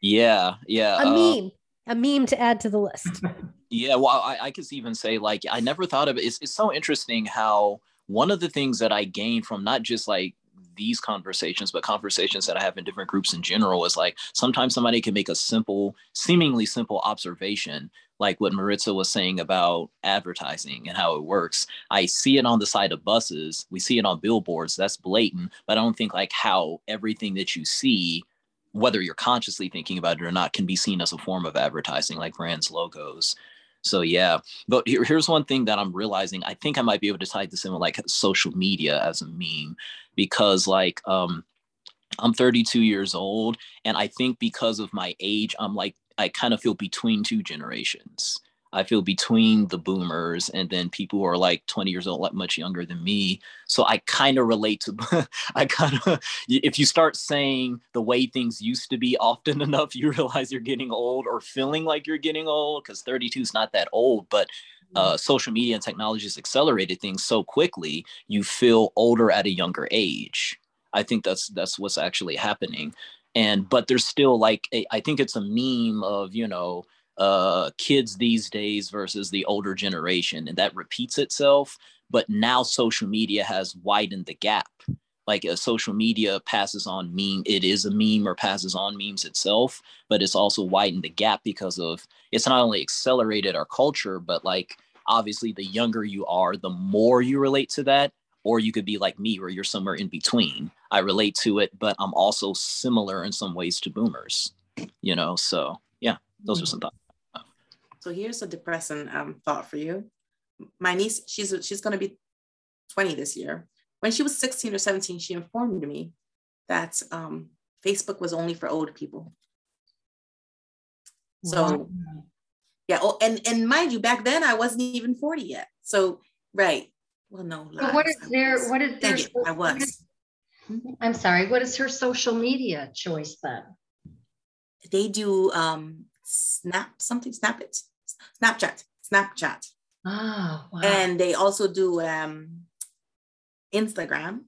yeah, yeah. A uh, meme, a meme to add to the list. Yeah, well, I, I could even say like I never thought of it. It's, it's so interesting how one of the things that I gained from not just like these conversations, but conversations that I have in different groups in general is like sometimes somebody can make a simple, seemingly simple observation, like what Maritza was saying about advertising and how it works. I see it on the side of buses, we see it on billboards, that's blatant, but I don't think like how everything that you see whether you're consciously thinking about it or not can be seen as a form of advertising like brands logos so yeah, but here, here's one thing that I'm realizing. I think I might be able to tie this in with like social media as a meme, because like um, I'm 32 years old, and I think because of my age, I'm like I kind of feel between two generations. I feel between the boomers and then people who are like 20 years old, like much younger than me. So I kind of relate to, I kind of, if you start saying the way things used to be often enough, you realize you're getting old or feeling like you're getting old because 32 is not that old. But uh, social media and technology has accelerated things so quickly, you feel older at a younger age. I think that's that's what's actually happening. And but there's still like a, I think it's a meme of you know uh, kids these days versus the older generation, and that repeats itself. But now social media has widened the gap. Like a social media passes on meme, it is a meme or passes on memes itself, but it's also widened the gap because of it's not only accelerated our culture, but like obviously the younger you are, the more you relate to that. Or you could be like me, where you're somewhere in between. I relate to it, but I'm also similar in some ways to boomers, you know? So, yeah, those are some thoughts. So here's a depressing um, thought for you. My niece, she's she's going to be 20 this year. When she was 16 or 17, she informed me that um, Facebook was only for old people. So, wow. yeah. Oh, and and mind you, back then I wasn't even 40 yet. So, right. Well, no. Lies. what is their what is their? It, I was. I'm sorry. What is her social media choice then? They do um, Snap something, Snap it, Snapchat, Snapchat. Oh, wow. And they also do um, Instagram.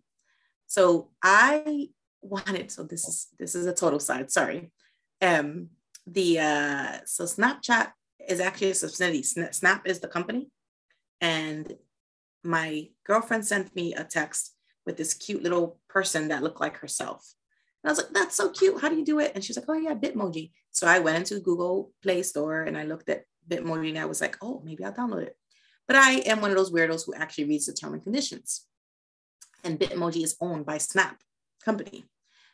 So I wanted, so this is this is a total side, sorry. Um, the uh, so Snapchat is actually a subsidiary. Snap is the company. And my girlfriend sent me a text with this cute little person that looked like herself. And I was like, that's so cute. How do you do it? And she's like, oh yeah, Bitmoji. So I went into Google Play Store and I looked at Bitmoji and I was like, oh, maybe I'll download it. But I am one of those weirdos who actually reads the term and conditions. And Bitmoji is owned by Snap company.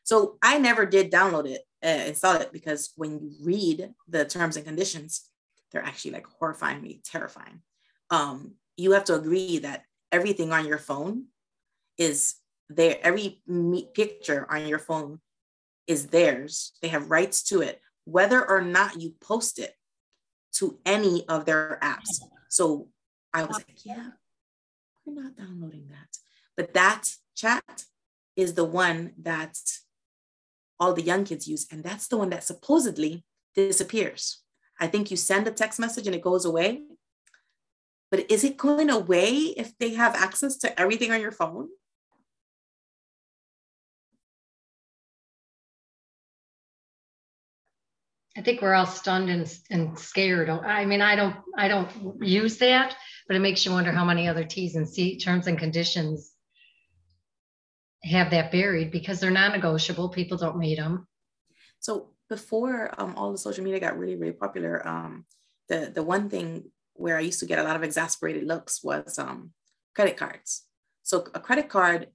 So I never did download it, uh, install it, because when you read the terms and conditions, they're actually like horrifyingly terrifying. Um, you have to agree that everything on your phone is there every picture on your phone is theirs. They have rights to it whether or not you post it to any of their apps. So i was like yeah we're not downloading that. But that chat is the one that all the young kids use and that's the one that supposedly disappears. I think you send a text message and it goes away but is it going away if they have access to everything on your phone I think we're all stunned and, and scared. I mean, I don't, I don't use that, but it makes you wonder how many other T's and C terms and conditions have that buried because they're non-negotiable. People don't read them. So before um, all the social media got really, really popular, um, the the one thing where I used to get a lot of exasperated looks was um, credit cards. So a credit card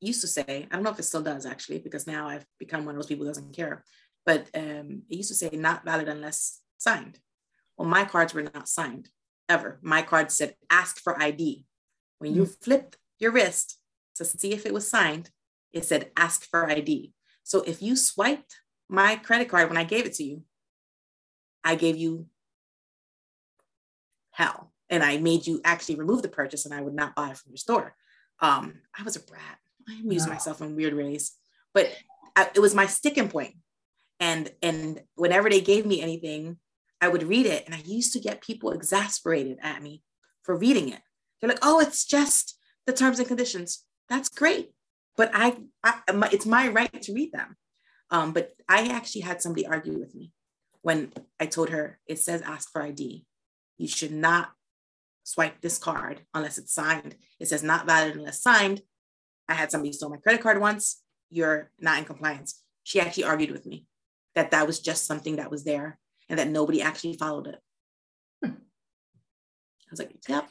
used to say, I don't know if it still does actually, because now I've become one of those people who doesn't care but um, it used to say not valid unless signed. Well, my cards were not signed ever. My card said ask for ID. When you mm-hmm. flipped your wrist to see if it was signed, it said ask for ID. So if you swiped my credit card when I gave it to you, I gave you hell. And I made you actually remove the purchase and I would not buy from your store. Um, I was a brat. I amused no. myself in weird ways, but I, it was my sticking point. And, and whenever they gave me anything, I would read it. And I used to get people exasperated at me for reading it. They're like, oh, it's just the terms and conditions. That's great. But I, I it's my right to read them. Um, but I actually had somebody argue with me when I told her it says ask for ID. You should not swipe this card unless it's signed. It says not valid unless signed. I had somebody steal my credit card once. You're not in compliance. She actually argued with me that that was just something that was there and that nobody actually followed it. Hmm. I was like, yep.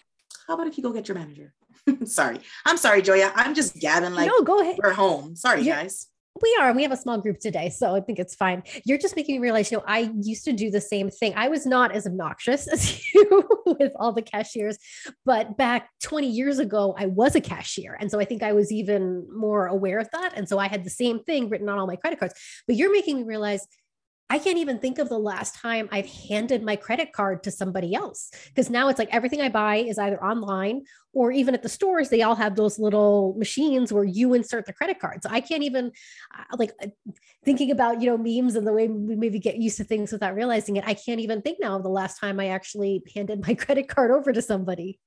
How about if you go get your manager? sorry. I'm sorry, Joya. I'm just gabbing like no, go ahead. We're home. Sorry, You're, guys. We are. We have a small group today, so I think it's fine. You're just making me realize, you know, I used to do the same thing. I was not as obnoxious as you with all the cashiers, but back 20 years ago, I was a cashier. And so I think I was even more aware of that. And so I had the same thing written on all my credit cards. But you're making me realize I can't even think of the last time I've handed my credit card to somebody else because now it's like everything I buy is either online or even at the stores, they all have those little machines where you insert the credit card. So I can't even uh, like uh, thinking about, you know, memes and the way we maybe get used to things without realizing it. I can't even think now of the last time I actually handed my credit card over to somebody.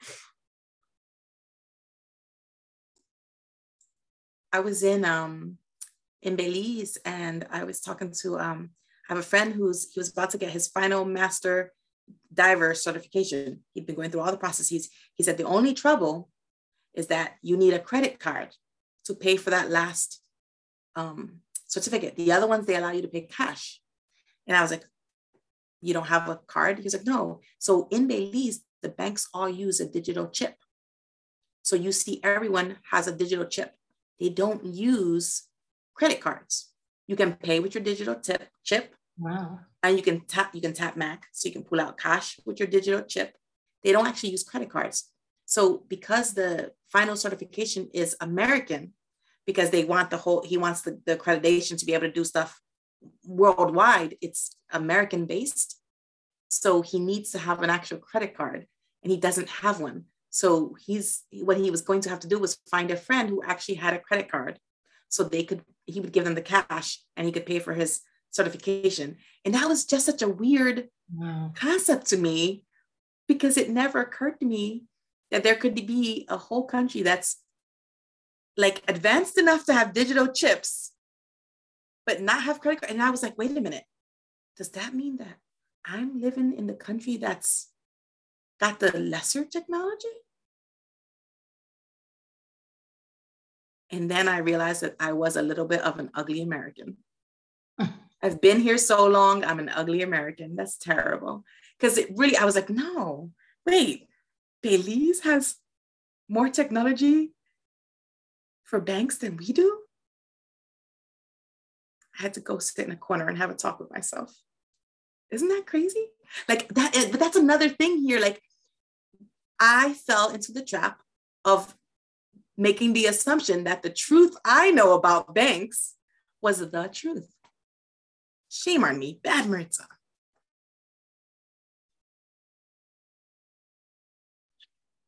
I was in um in Belize and I was talking to um I have a friend who's he was about to get his final master diver certification. He'd been going through all the processes. He said the only trouble is that you need a credit card to pay for that last um, certificate. The other ones they allow you to pay cash. And I was like, you don't have a card? He was like, no. So in Belize, the banks all use a digital chip. So you see everyone has a digital chip. They don't use credit cards. You can pay with your digital tip, chip. Wow. And you can tap, you can tap Mac, so you can pull out cash with your digital chip. They don't actually use credit cards. So because the final certification is American, because they want the whole, he wants the, the accreditation to be able to do stuff worldwide, it's American based. So he needs to have an actual credit card and he doesn't have one. So he's what he was going to have to do was find a friend who actually had a credit card so they could he would give them the cash and he could pay for his certification. And that was just such a weird wow. concept to me because it never occurred to me that there could be a whole country that's like advanced enough to have digital chips, but not have credit card. And I was like, wait a minute, does that mean that I'm living in the country that's got the lesser technology? And then I realized that I was a little bit of an ugly American. Mm. I've been here so long, I'm an ugly American. That's terrible. Because it really, I was like, no, wait, Belize has more technology for banks than we do? I had to go sit in a corner and have a talk with myself. Isn't that crazy? Like that, but that's another thing here. Like I fell into the trap of making the assumption that the truth I know about banks was the truth. Shame on me, bad Maritza.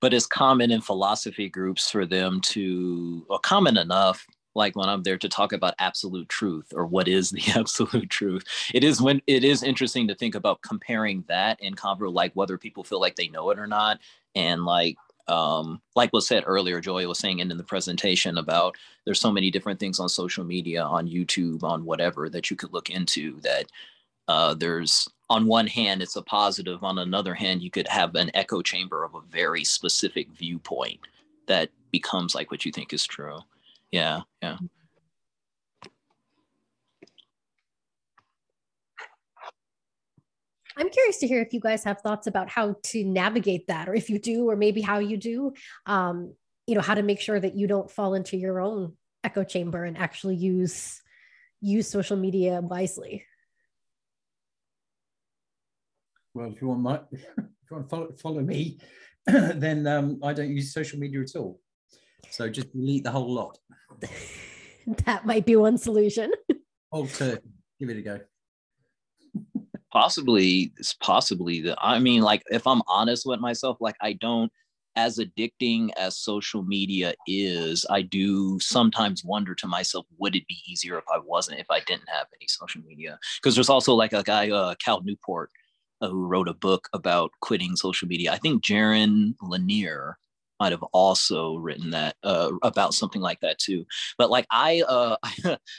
But it's common in philosophy groups for them to, or common enough, like when I'm there to talk about absolute truth or what is the absolute truth. It is when it is interesting to think about comparing that in convo, like whether people feel like they know it or not, and like um, like was said earlier, Joy was saying in, in the presentation about there's so many different things on social media, on YouTube, on whatever that you could look into that uh, there's on one hand it's a positive on another hand you could have an echo chamber of a very specific viewpoint that becomes like what you think is true. Yeah yeah I'm curious to hear if you guys have thoughts about how to navigate that, or if you do, or maybe how you do, um, you know, how to make sure that you don't fall into your own echo chamber and actually use use social media wisely. Well, if you want my, if you want to follow, follow me, then um, I don't use social media at all. So just delete the whole lot. that might be one solution. Turkey. Give it a go. Possibly it's possibly i mean like if i'm honest with myself like i don't as addicting as social media is i do sometimes wonder to myself would it be easier if i wasn't if i didn't have any social media? Because there's also like a guy uh, cal newport uh, who wrote a book about quitting social media. I think jaron lanier might have also written that uh, about something like that too. But like i uh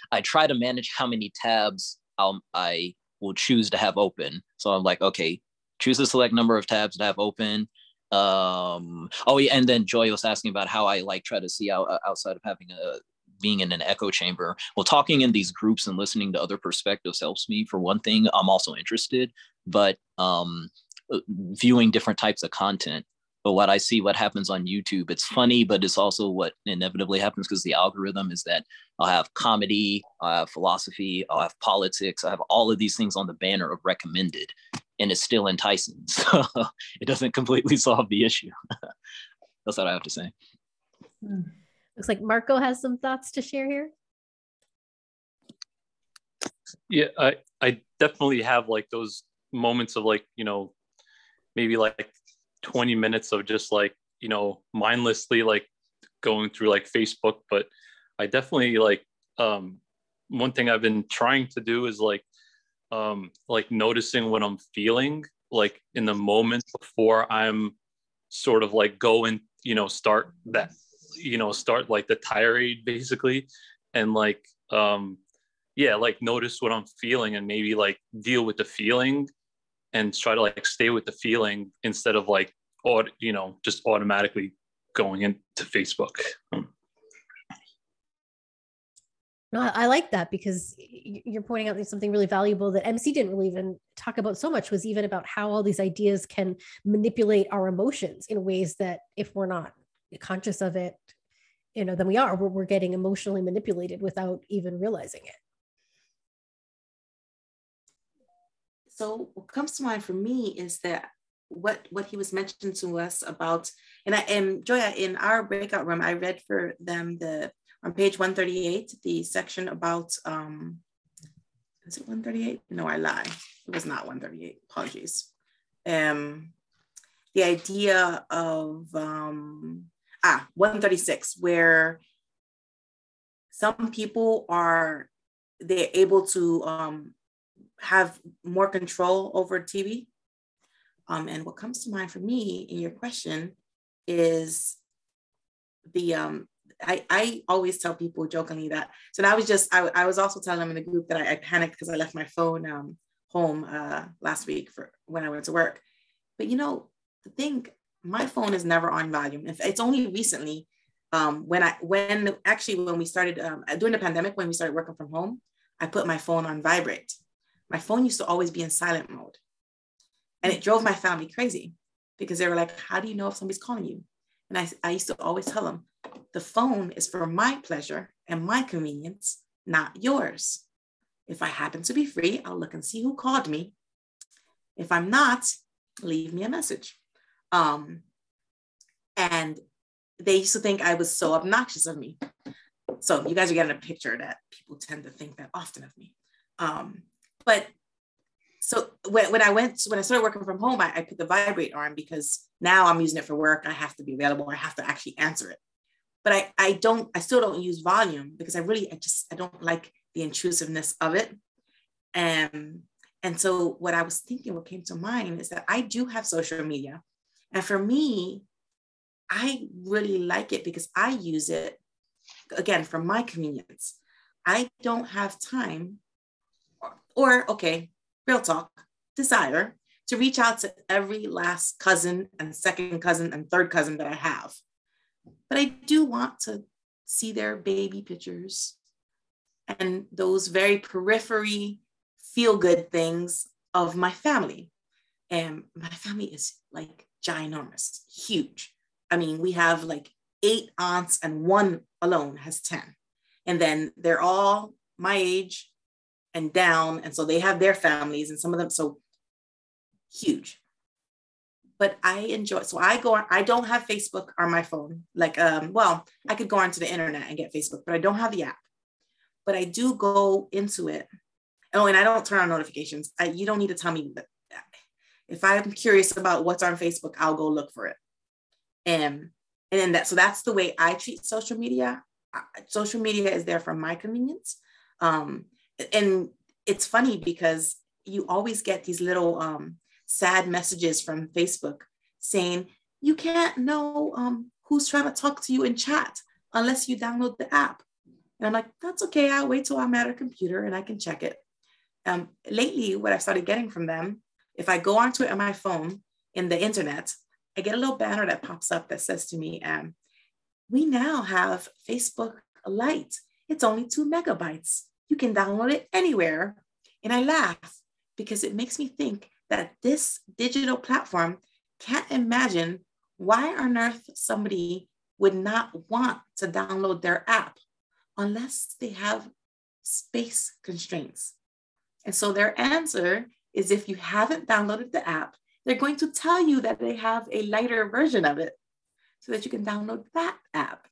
i try to manage how many tabs I'll, i will choose to have open. So I'm like, okay, choose a select number of tabs to have open. Um, oh yeah, and then Joy was asking about how I like try to see out uh, outside of having a being in an echo chamber. Well, talking in these groups and listening to other perspectives helps me. For one thing, I'm also interested, but um, uh, viewing different types of content but what I see, what happens on YouTube, it's funny, but it's also what inevitably happens because the algorithm is that I'll have comedy, I'll have philosophy, I'll have politics, I have all of these things on the banner of recommended, and it's still enticing. So it doesn't completely solve the issue. That's what I have to say. Hmm. Looks like Marco has some thoughts to share here. Yeah, I I definitely have like those moments of like you know maybe like 20 minutes of just like you know mindlessly like going through like facebook but i definitely like um one thing i've been trying to do is like um like noticing what i'm feeling like in the moment before i'm sort of like go and you know start that you know start like the tirade basically. And like um yeah like notice what i'm feeling and maybe like deal with the feeling and try to like stay with the feeling instead of like or you know just automatically going into facebook. Um, no, I like that because you're pointing out something really valuable that MC didn't really even talk about so much was even about how all these ideas can manipulate our emotions in ways that if we're not conscious of it, you know, then we are, we're, we're getting emotionally manipulated without even realizing it. So what comes to mind for me is that what what he was mentioning to us about and I and Joya in our breakout room I read for them the on page 138 the section about um is it 138 no I lie it was not 138 apologies. Um the idea of um ah 136 where some people are they're able to um have more control over TV um, and what comes to mind for me in your question is the um, I, I always tell people jokingly that so I was just I, I was also telling them in the group that I, I panicked because I left my phone um, home uh, last week for when I went to work. But you know the thing, my phone is never on volume. If it's only recently um, when I when actually when we started um, during the pandemic when we started working from home, I put my phone on vibrate. My phone used to always be in silent mode. And it drove my family crazy because they were like, How do you know if somebody's calling you? And I, I used to always tell them, The phone is for my pleasure and my convenience, not yours. If I happen to be free, I'll look and see who called me. If I'm not, leave me a message. Um, and they used to think I was so obnoxious of me. So you guys are getting a picture that people tend to think that often of me. Um, but so when, when I went, when I started working from home, I, I put the vibrate on because now I'm using it for work. I have to be available. I have to actually answer it. But I, I don't, I still don't use volume because I really, I just, I don't like the intrusiveness of it. And, and so what I was thinking, what came to mind is that I do have social media. And for me, I really like it because I use it again for my convenience. I don't have time or, okay, real talk, desire to reach out to every last cousin and second cousin and third cousin that I have. But I do want to see their baby pictures and those very periphery feel good things of my family. And my family is like ginormous, huge. I mean, we have like eight aunts and one alone has 10. And then they're all my age and down. And so they have their families and some of them, so huge. But I enjoy, so I go, I don't have Facebook on my phone. Like, um, well, I could go onto the internet and get Facebook, but I don't have the app. but I do go into it. Oh, and I don't turn on notifications. I, you don't need to tell me that. If I'm curious about what's on Facebook, I'll go look for it. And and then that so that's the way I treat social media. Social media is there for my convenience. Um, and it's funny because you always get these little um, sad messages from Facebook saying you can't know um, who's trying to talk to you in chat unless you download the app. And I'm like, that's okay. I'll wait till I'm at a computer and I can check it. Um, lately, what I've started getting from them, if I go onto it on my phone in the internet, I get a little banner that pops up that says to me, um, we now have Facebook Lite. It's only two megabytes. You can download it anywhere. And I laugh because it makes me think that this digital platform can't imagine why on earth somebody would not want to download their app unless they have space constraints. And so their answer is if you haven't downloaded the app, they're going to tell you that they have a lighter version of it so that you can download that app.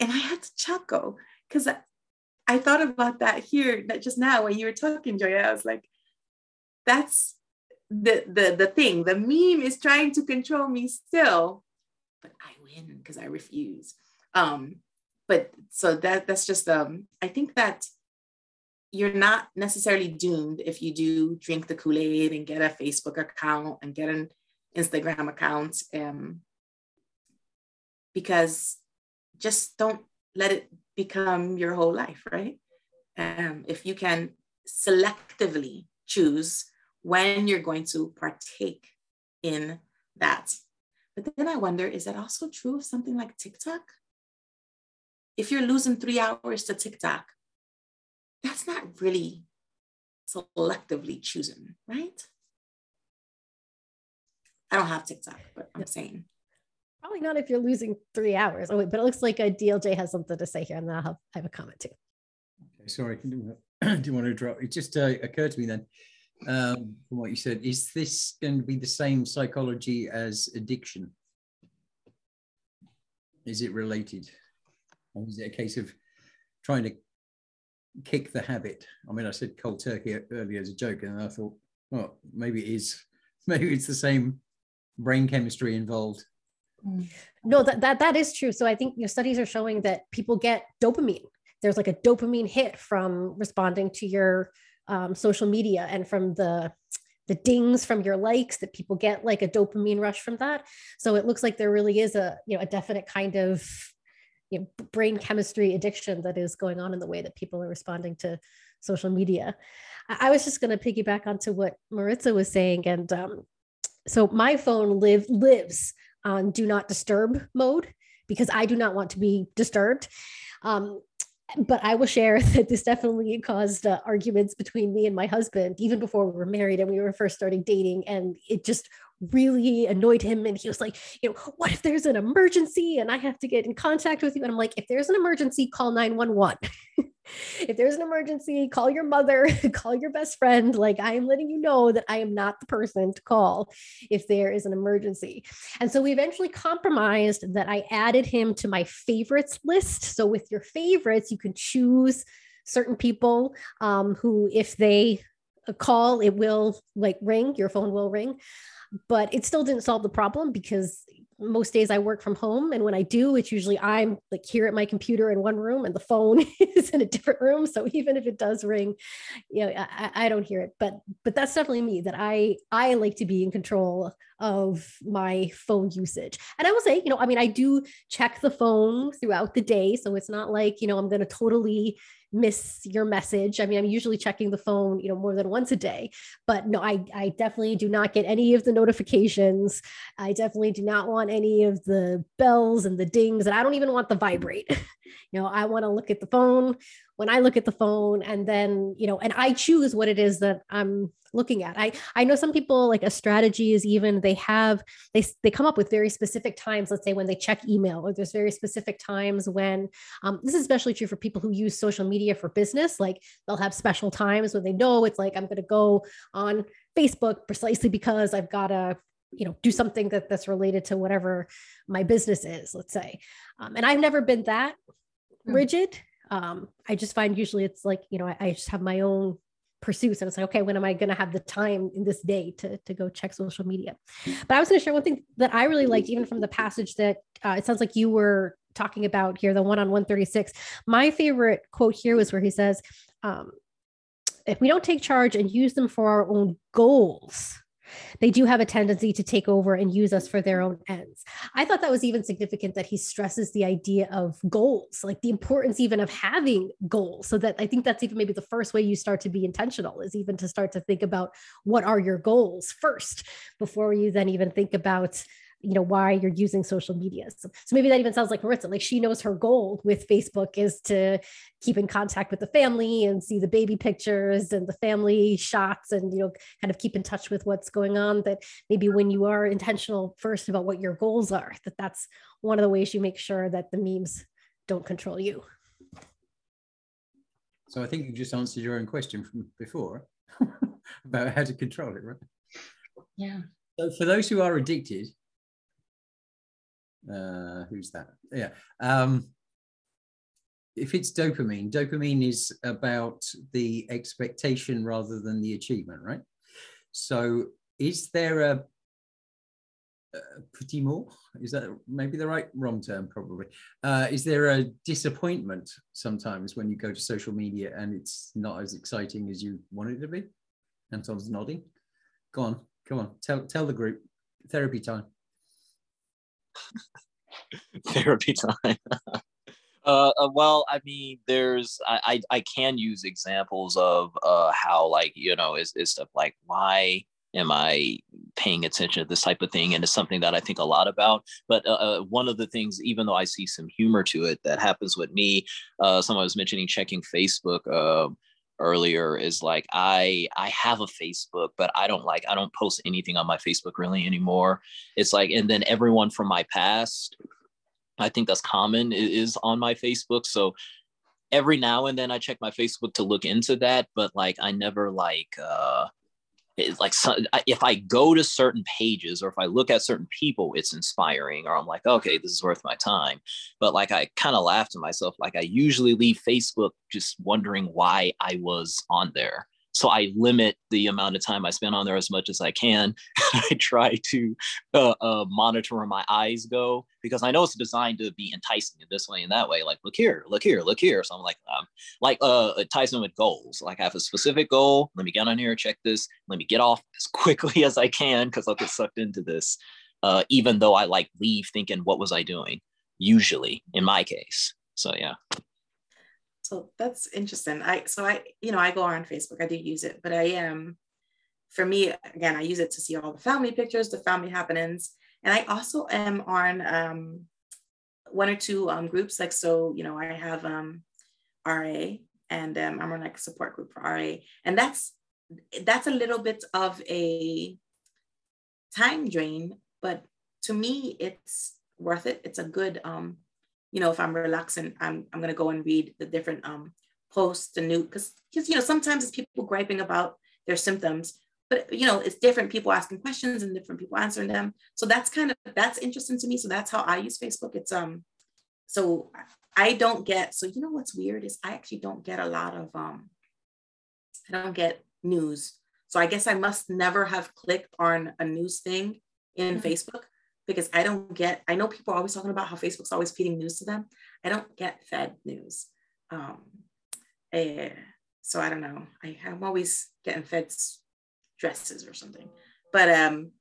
And I had to chuckle because I, thought about that here that just now when you were talking, Joya. I was like, that's the the the thing. The meme is trying to control me still, but I win because I refuse. Um, but so that that's just um, I think that you're not necessarily doomed if you do drink the Kool-Aid and get a Facebook account and get an Instagram account. Um, because just don't let it become your whole life, right? Um, if you can selectively choose when you're going to partake in that. But then I wonder is that also true of something like TikTok? If you're losing three hours to TikTok, that's not really selectively choosing, right? I don't have TikTok, but I'm saying. Probably not if you're losing three hours. Oh, wait, but it looks like a DLJ has something to say here, and I'll have, I have a comment too. Okay, sorry, do you want to drop? It just uh, occurred to me then um, from what you said. Is this going to be the same psychology as addiction? Is it related? Or is it a case of trying to kick the habit? I mean, I said cold turkey earlier as a joke, and I thought, well, maybe it is. Maybe it's the same brain chemistry involved. No, that, that that is true. So I think you know, studies are showing that people get dopamine. There's like a dopamine hit from responding to your um, social media and from the the dings from your likes that people get like a dopamine rush from that so it looks like there really is a you know a definite kind of you know, brain chemistry addiction that is going on in the way that people are responding to social media i, I was just going to piggyback onto what maritza was saying and um, so my phone live lives on do not disturb mode because i do not want to be disturbed um, but I will share that this definitely caused uh, arguments between me and my husband, even before we were married and we were first starting dating. And it just really annoyed him. And he was like, you know, what if there's an emergency and I have to get in contact with you? And I'm like, if there's an emergency, call 911. if there's an emergency, call your mother, call your best friend. Like I am letting you know that I am not the person to call if there is an emergency. And so we eventually compromised that I added him to my favorites list. So with your favorites, you can choose certain people um, who, if they call, it will like ring, your phone will ring but it still didn't solve the problem because most days I work from home. And when I do, it's usually I'm like here at my computer in one room and the phone is in a different room. So even if it does ring, you know, I, I don't hear it. But but that's definitely me that I I like to be in control of my phone usage. And I will say, you know, I mean, I do check the phone throughout the day. So it's not like, you know, I'm to totally miss your message. I mean, I'm usually checking the phone, you know, more than once a day, but no, I, I definitely do not get any of the notifications. I definitely do not want any of the bells and the dings, and I don't even want the vibrate. you know, I want to look at the phone when I look at the phone and then, you know, and I choose what it is that I'm looking at. I I know some people like a strategy is even they have they they come up with very specific times. Let's say when they check email, or there's very specific times when um, this is especially true for people who use social media for business. Like they'll have special times when they know it's like I'm going to go on Facebook precisely because I've got to you know do something that that's related to whatever my business is let's say um, and i've never been that hmm. rigid um, I just find usually it's like, you know, I, I just have my own pursuits and it's like okay when am i going to have the time in this day to, to go check social media? But i was going to share one thing that i really liked even from the passage that uh, it sounds like you were talking about here the one on 136 my favorite quote here was where he says um, if we don't take charge and use them for our own goals they do have a tendency to take over and use us for their own ends. I thought that was even significant that he stresses the idea of goals, like the importance even of having goals. So that I think that's even maybe the first way you start to be intentional is even to start to think about what are your goals first before you then even think about you know why you're using social media. So, so, maybe that even sounds like maritza like she knows her goal with facebook is to keep in contact with the family and see the baby pictures and the family shots and you know kind of keep in touch with what's going on that maybe when you are intentional first about what your goals are that that's one of the ways you make sure that the memes don't control you. So i think you just answered your own question from before about how to control it right? Yeah. So for those who are addicted uh, who's that? Yeah. Um, if it's dopamine, dopamine is about the expectation rather than the achievement, right? So, is there a, a petit mot? Is that maybe the right wrong term? Probably. Uh, is there a disappointment sometimes when you go to social media and it's not as exciting as you want it to be? Anton's nodding. Go on, come on, tell tell the group. Therapy time. therapy time. Uh, uh, well, I mean, there's I, I, I can use examples of uh, how like you know is is stuff like why am I paying attention to this type of thing, and it's something that I think a lot about. But uh, uh one of the things, even though I see some humor to it, that happens with me. Uh, someone was mentioning checking Facebook. Uh, earlier is like i i have a facebook but i don't like i don't post anything on my facebook really anymore. It's like and then everyone from my past i think that's common is on my facebook. So every now and then i check my facebook to look into that but like i never like uh it's like if I go to certain pages or if I look at certain people, it's inspiring, or I'm like, okay, this is worth my time. But like, I kind of laugh to myself. Like, I usually leave Facebook just wondering why I was on there. So I limit the amount of time I spend on there as much as I can. I try to uh, uh, monitor where my eyes go because I know it's designed to be enticing in this way and that way. Like, look here, look here, look here. So I'm like, um, like uh, it ties in with goals. Like I have a specific goal. Let me get on here, check this. Let me get off as quickly as I can because I'll get sucked into this. Uh, even though I like leave thinking, what was I doing? Usually, in my case. So yeah. So that's interesting. I so I you know I go on Facebook. I do use it, but I am um, for me again. I use it to see all the family pictures, the family happenings, and I also am on um, one or two um, groups. Like so, you know, I have um, RA, and um, I'm on like a support group for RA, and that's that's a little bit of a time drain, but to me, it's worth it. It's a good um, you know, if I'm relaxing, I'm I'm gonna go and read the different um posts and new because because you know sometimes it's people griping about their symptoms, but you know it's different people asking questions and different people answering them. So that's kind of that's interesting to me. So that's how I use Facebook. It's um so I don't get so you know what's weird is I actually don't get a lot of um I don't get news. So I guess I must never have clicked on a news thing in mm-hmm. Facebook because I don't get, I know people are always talking about how Facebook's always feeding news to them. I don't get fed news. Um, uh, so I don't know. I, I'm always getting fed dresses or something. But um,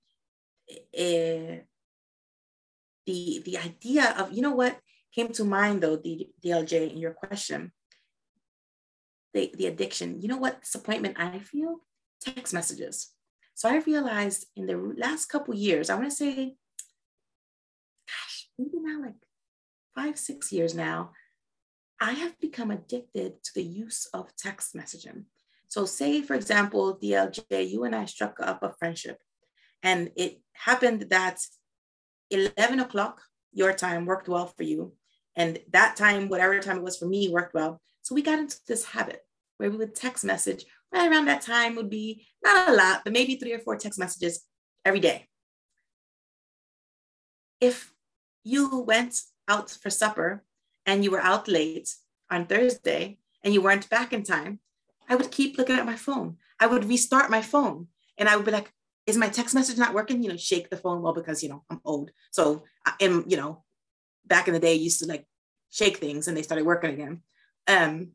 uh, the, the idea of, you know what came to mind though, the DLJ in your question, the, the addiction, you know what disappointment I feel? Text messages. So I realized in the last couple years, I want to say maybe now like five, six years now, I have become addicted to the use of text messaging. So, say, for example, DLJ, you and I struck up a friendship, and it happened that 11 o'clock your time worked well for you. And that time, whatever time it was for me, worked well. So, we got into this habit where we would text message right around that time, would be not a lot, but maybe three or four text messages every day. If you went out for supper and you were out late, on Thursday and you weren't back in time, I would keep looking at my phone. I would restart my phone and I would be like, is my text message not working? You know, shake the phone well because, you know, I'm old. So I am, you know, back in the day, I used to like shake things and they started working again. Um,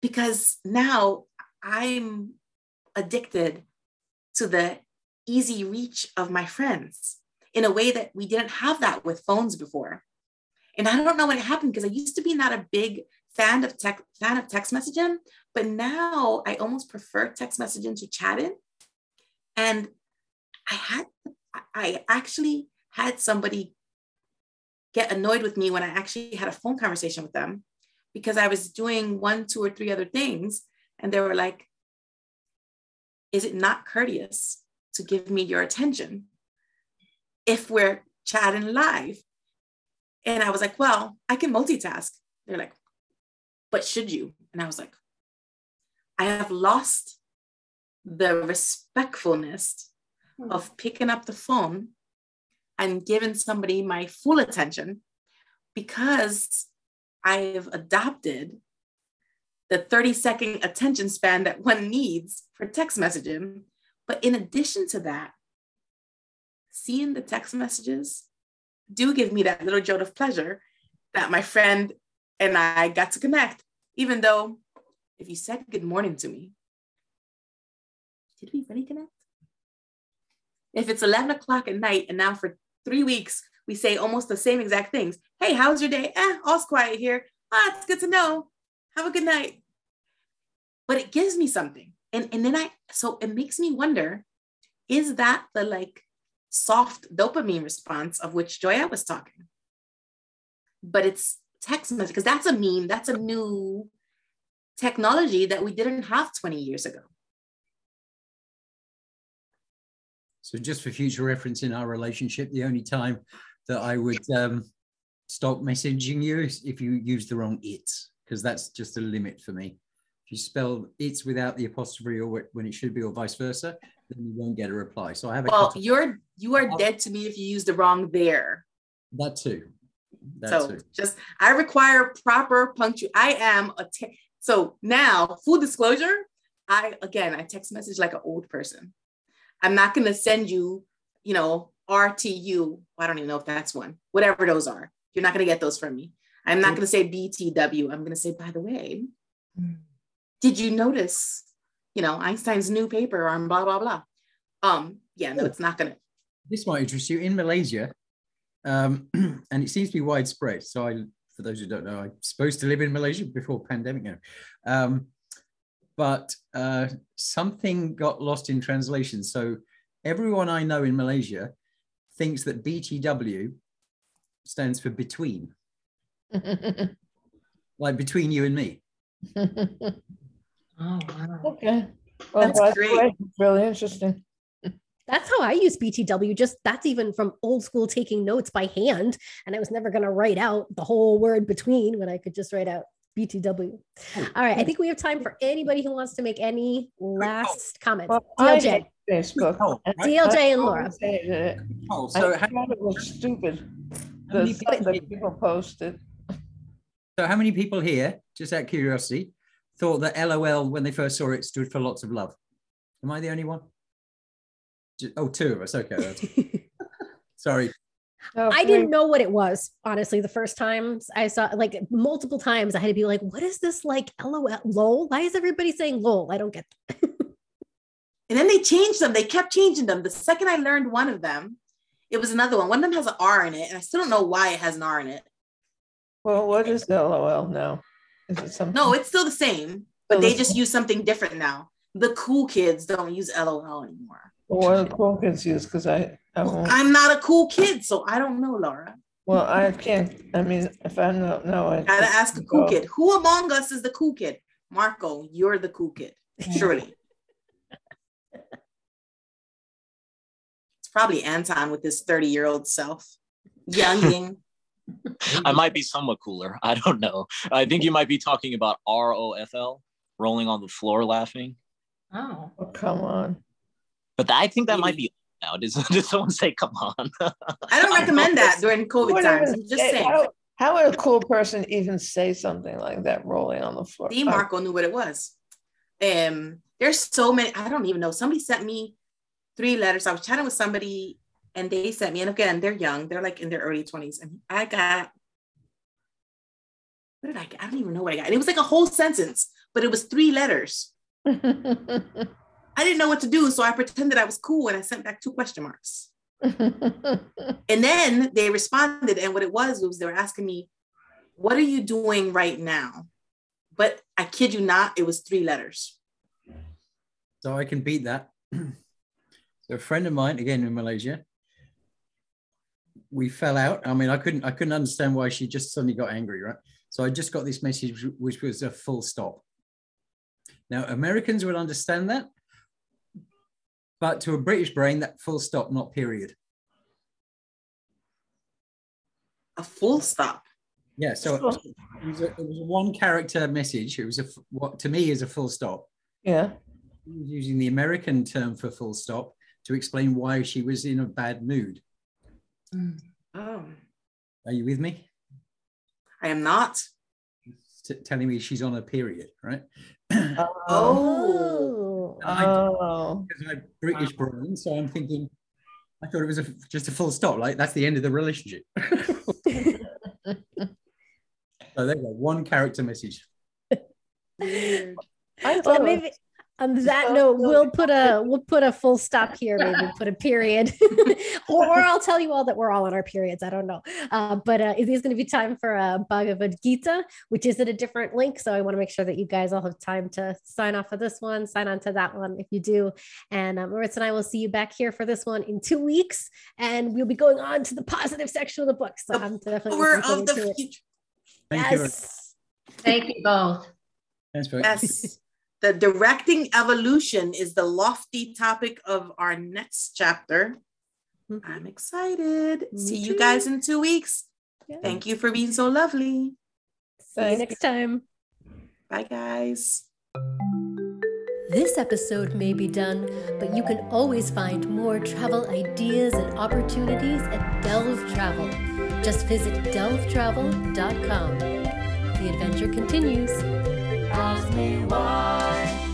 because now I'm addicted to the easy reach of my friends in a way that we didn't have that with phones before. And I don't know when it happened because I used to be not a big fan of tech fan of text messaging, but now I almost prefer text messaging to chatting. And I had I actually had somebody get annoyed with me when I actually had a phone conversation with them because I was doing one, two, or three other things. And they were like, Is it not courteous to give me your attention if we're chatting live? And I was like, Well, I can multitask. They're like, But should you? And I was like, I have lost the respectfulness hmm. of picking up the phone and giving somebody my full attention because I've adopted the 30 second attention span that one needs for text messaging. But in addition to that, seeing the text messages do give me that little jolt of pleasure that my friend and I got to connect, even though if you said good morning to me, did we really connect? If it's 11 o'clock at night and now for three weeks we say almost the same exact things. Hey, how's your day? Eh, all's quiet here. Ah, it's good to know. Have a good night. But it gives me something. And, and then I, so it makes me wonder, is that the like soft dopamine response of which Joya was talking? But it's text message, because that's a meme, that's a new technology that we didn't have 20 years ago. So just for future reference in our relationship, the only time that I would um, stop messaging you if you use the wrong it's, because that's just a limit for me. If you spell it's without the apostrophe or when it should be, or vice versa, then you won't get a reply. So I have a well, you're you are dead to me if you use the wrong there. That too. That so too. just I require proper punctuation. I am a te- so now full disclosure. I again I text message like an old person. I'm not going to send you, you know, RTU. I don't even know if that's one, whatever those are. You're not going to get those from me. I'm not going to say BTW. I'm going to say, by the way, hmm. did you notice, you know, Einstein's new paper on blah, blah, blah. Um, yeah, no, it's not going to. This might interest you. In Malaysia, um, and it seems to be widespread. So I, for those who don't know, I'm supposed to live in Malaysia before pandemic now. Um, but uh, something got lost in translation. So everyone I know in Malaysia thinks that BTW stands for between, like between you and me. oh, wow. Okay. Well, that's, that's great. Really interesting. That's how I use BTW. Just that's even from old school taking notes by hand. And I was never going to write out the whole word between when I could just write out BTW. Hmm. All right. I think we have time for anybody who wants to make any last comments. Well, DLJ. Facebook. Oh, DLJ and Laura. Oh, so I thought it was stupid. The stuff that people posted. So how many people here, just out of curiosity, thought that LOL when they first saw it stood for lots of love? Am I the only one? Oh, two of us. Okay. Sorry. Oh, I didn't know what it was, honestly, the first times I saw like multiple times I had to be like, what is this like LOL lol? Why is everybody saying lol? I don't get And then they changed them. They kept changing them. The second I learned one of them, it was another one. One of them has an R in it, and I still don't know why it has an R in it. Well, what is LOL now? Is it something? No, it's still the same, but they just use something different now. The cool kids don't use LOL anymore. Well, what do cool kids use? Because I I I'm not a cool kid, so I don't know, Laura. Well, I can't. I mean, if I don't know, I gotta ask a cool go. kid. Who among us is the cool kid? Marco, you're the cool kid, surely. it's probably Anton with his 30 year old self, younging. I might be somewhat cooler. I don't know. I think you might be talking about R O F L, rolling on the floor laughing. Oh. oh come on. But I think that might be now. Did, did someone say, come on? I don't recommend that during COVID times. I'm just saying. How, How would a cool person even say something like that rolling on the floor? D. Marco knew what it was. Um, there's so many, I don't even know. Somebody sent me three letters. I was chatting with somebody and they sent me, and again, they're young, they're like in their early 20s. And I got, what did I get? I don't even know what I got. And it was like a whole sentence, but it was three letters. I didn't know what to do. So I pretended I was cool and I sent back two question marks. and then they responded, and what it was was they were asking me, What are you doing right now? But I kid you not, it was three letters. So I can beat that. so a friend of mine, again in Malaysia, we fell out. I mean, I couldn't I couldn't understand why she just suddenly got angry, right? So I just got this message which was a full stop. Now Americans would understand that, but to a British brain, that full stop, not period. A full stop. Yeah, so it was, a, it was a one character message. It was a what to me is a full stop. Yeah. Using the American term for full stop to explain why she was in a bad mood. Oh. Are you with me? I am not. T- telling me she's on a period, right? Oh. Oh. Because oh. I'm British brain, so I'm thinking. I thought it was a, just a full stop. Like that's the end of the relationship. so there you go. One character message. I well, thought it maybe was- on that note, we'll put a we'll put a full stop here. Maybe put a period, or, or I'll tell you all that we're all on our periods. I don't know, uh, but uh, it is going to be time for a Bhagavad Gita, which is at a different link. So I want to make sure that you guys all have time to sign off of this one, sign on to that one if you do. And uh, Maritza and I will see you back here for this one in two weeks, and we'll be going on to the positive section of the book. So I'm definitely looking forward of to the it. future. Thank you. Yes. Thank you both. Thanks, Brett. Yes. the directing evolution is the lofty topic of our next chapter. Mhm. I'm excited. Me See you guys in two weeks. Yeah. Thank you for being so lovely. See you next time. Bye, guys. This episode may be done, but you can always find more travel ideas and opportunities at Delve Travel. Just visit delvetravel.com. The adventure continues. Ask me why.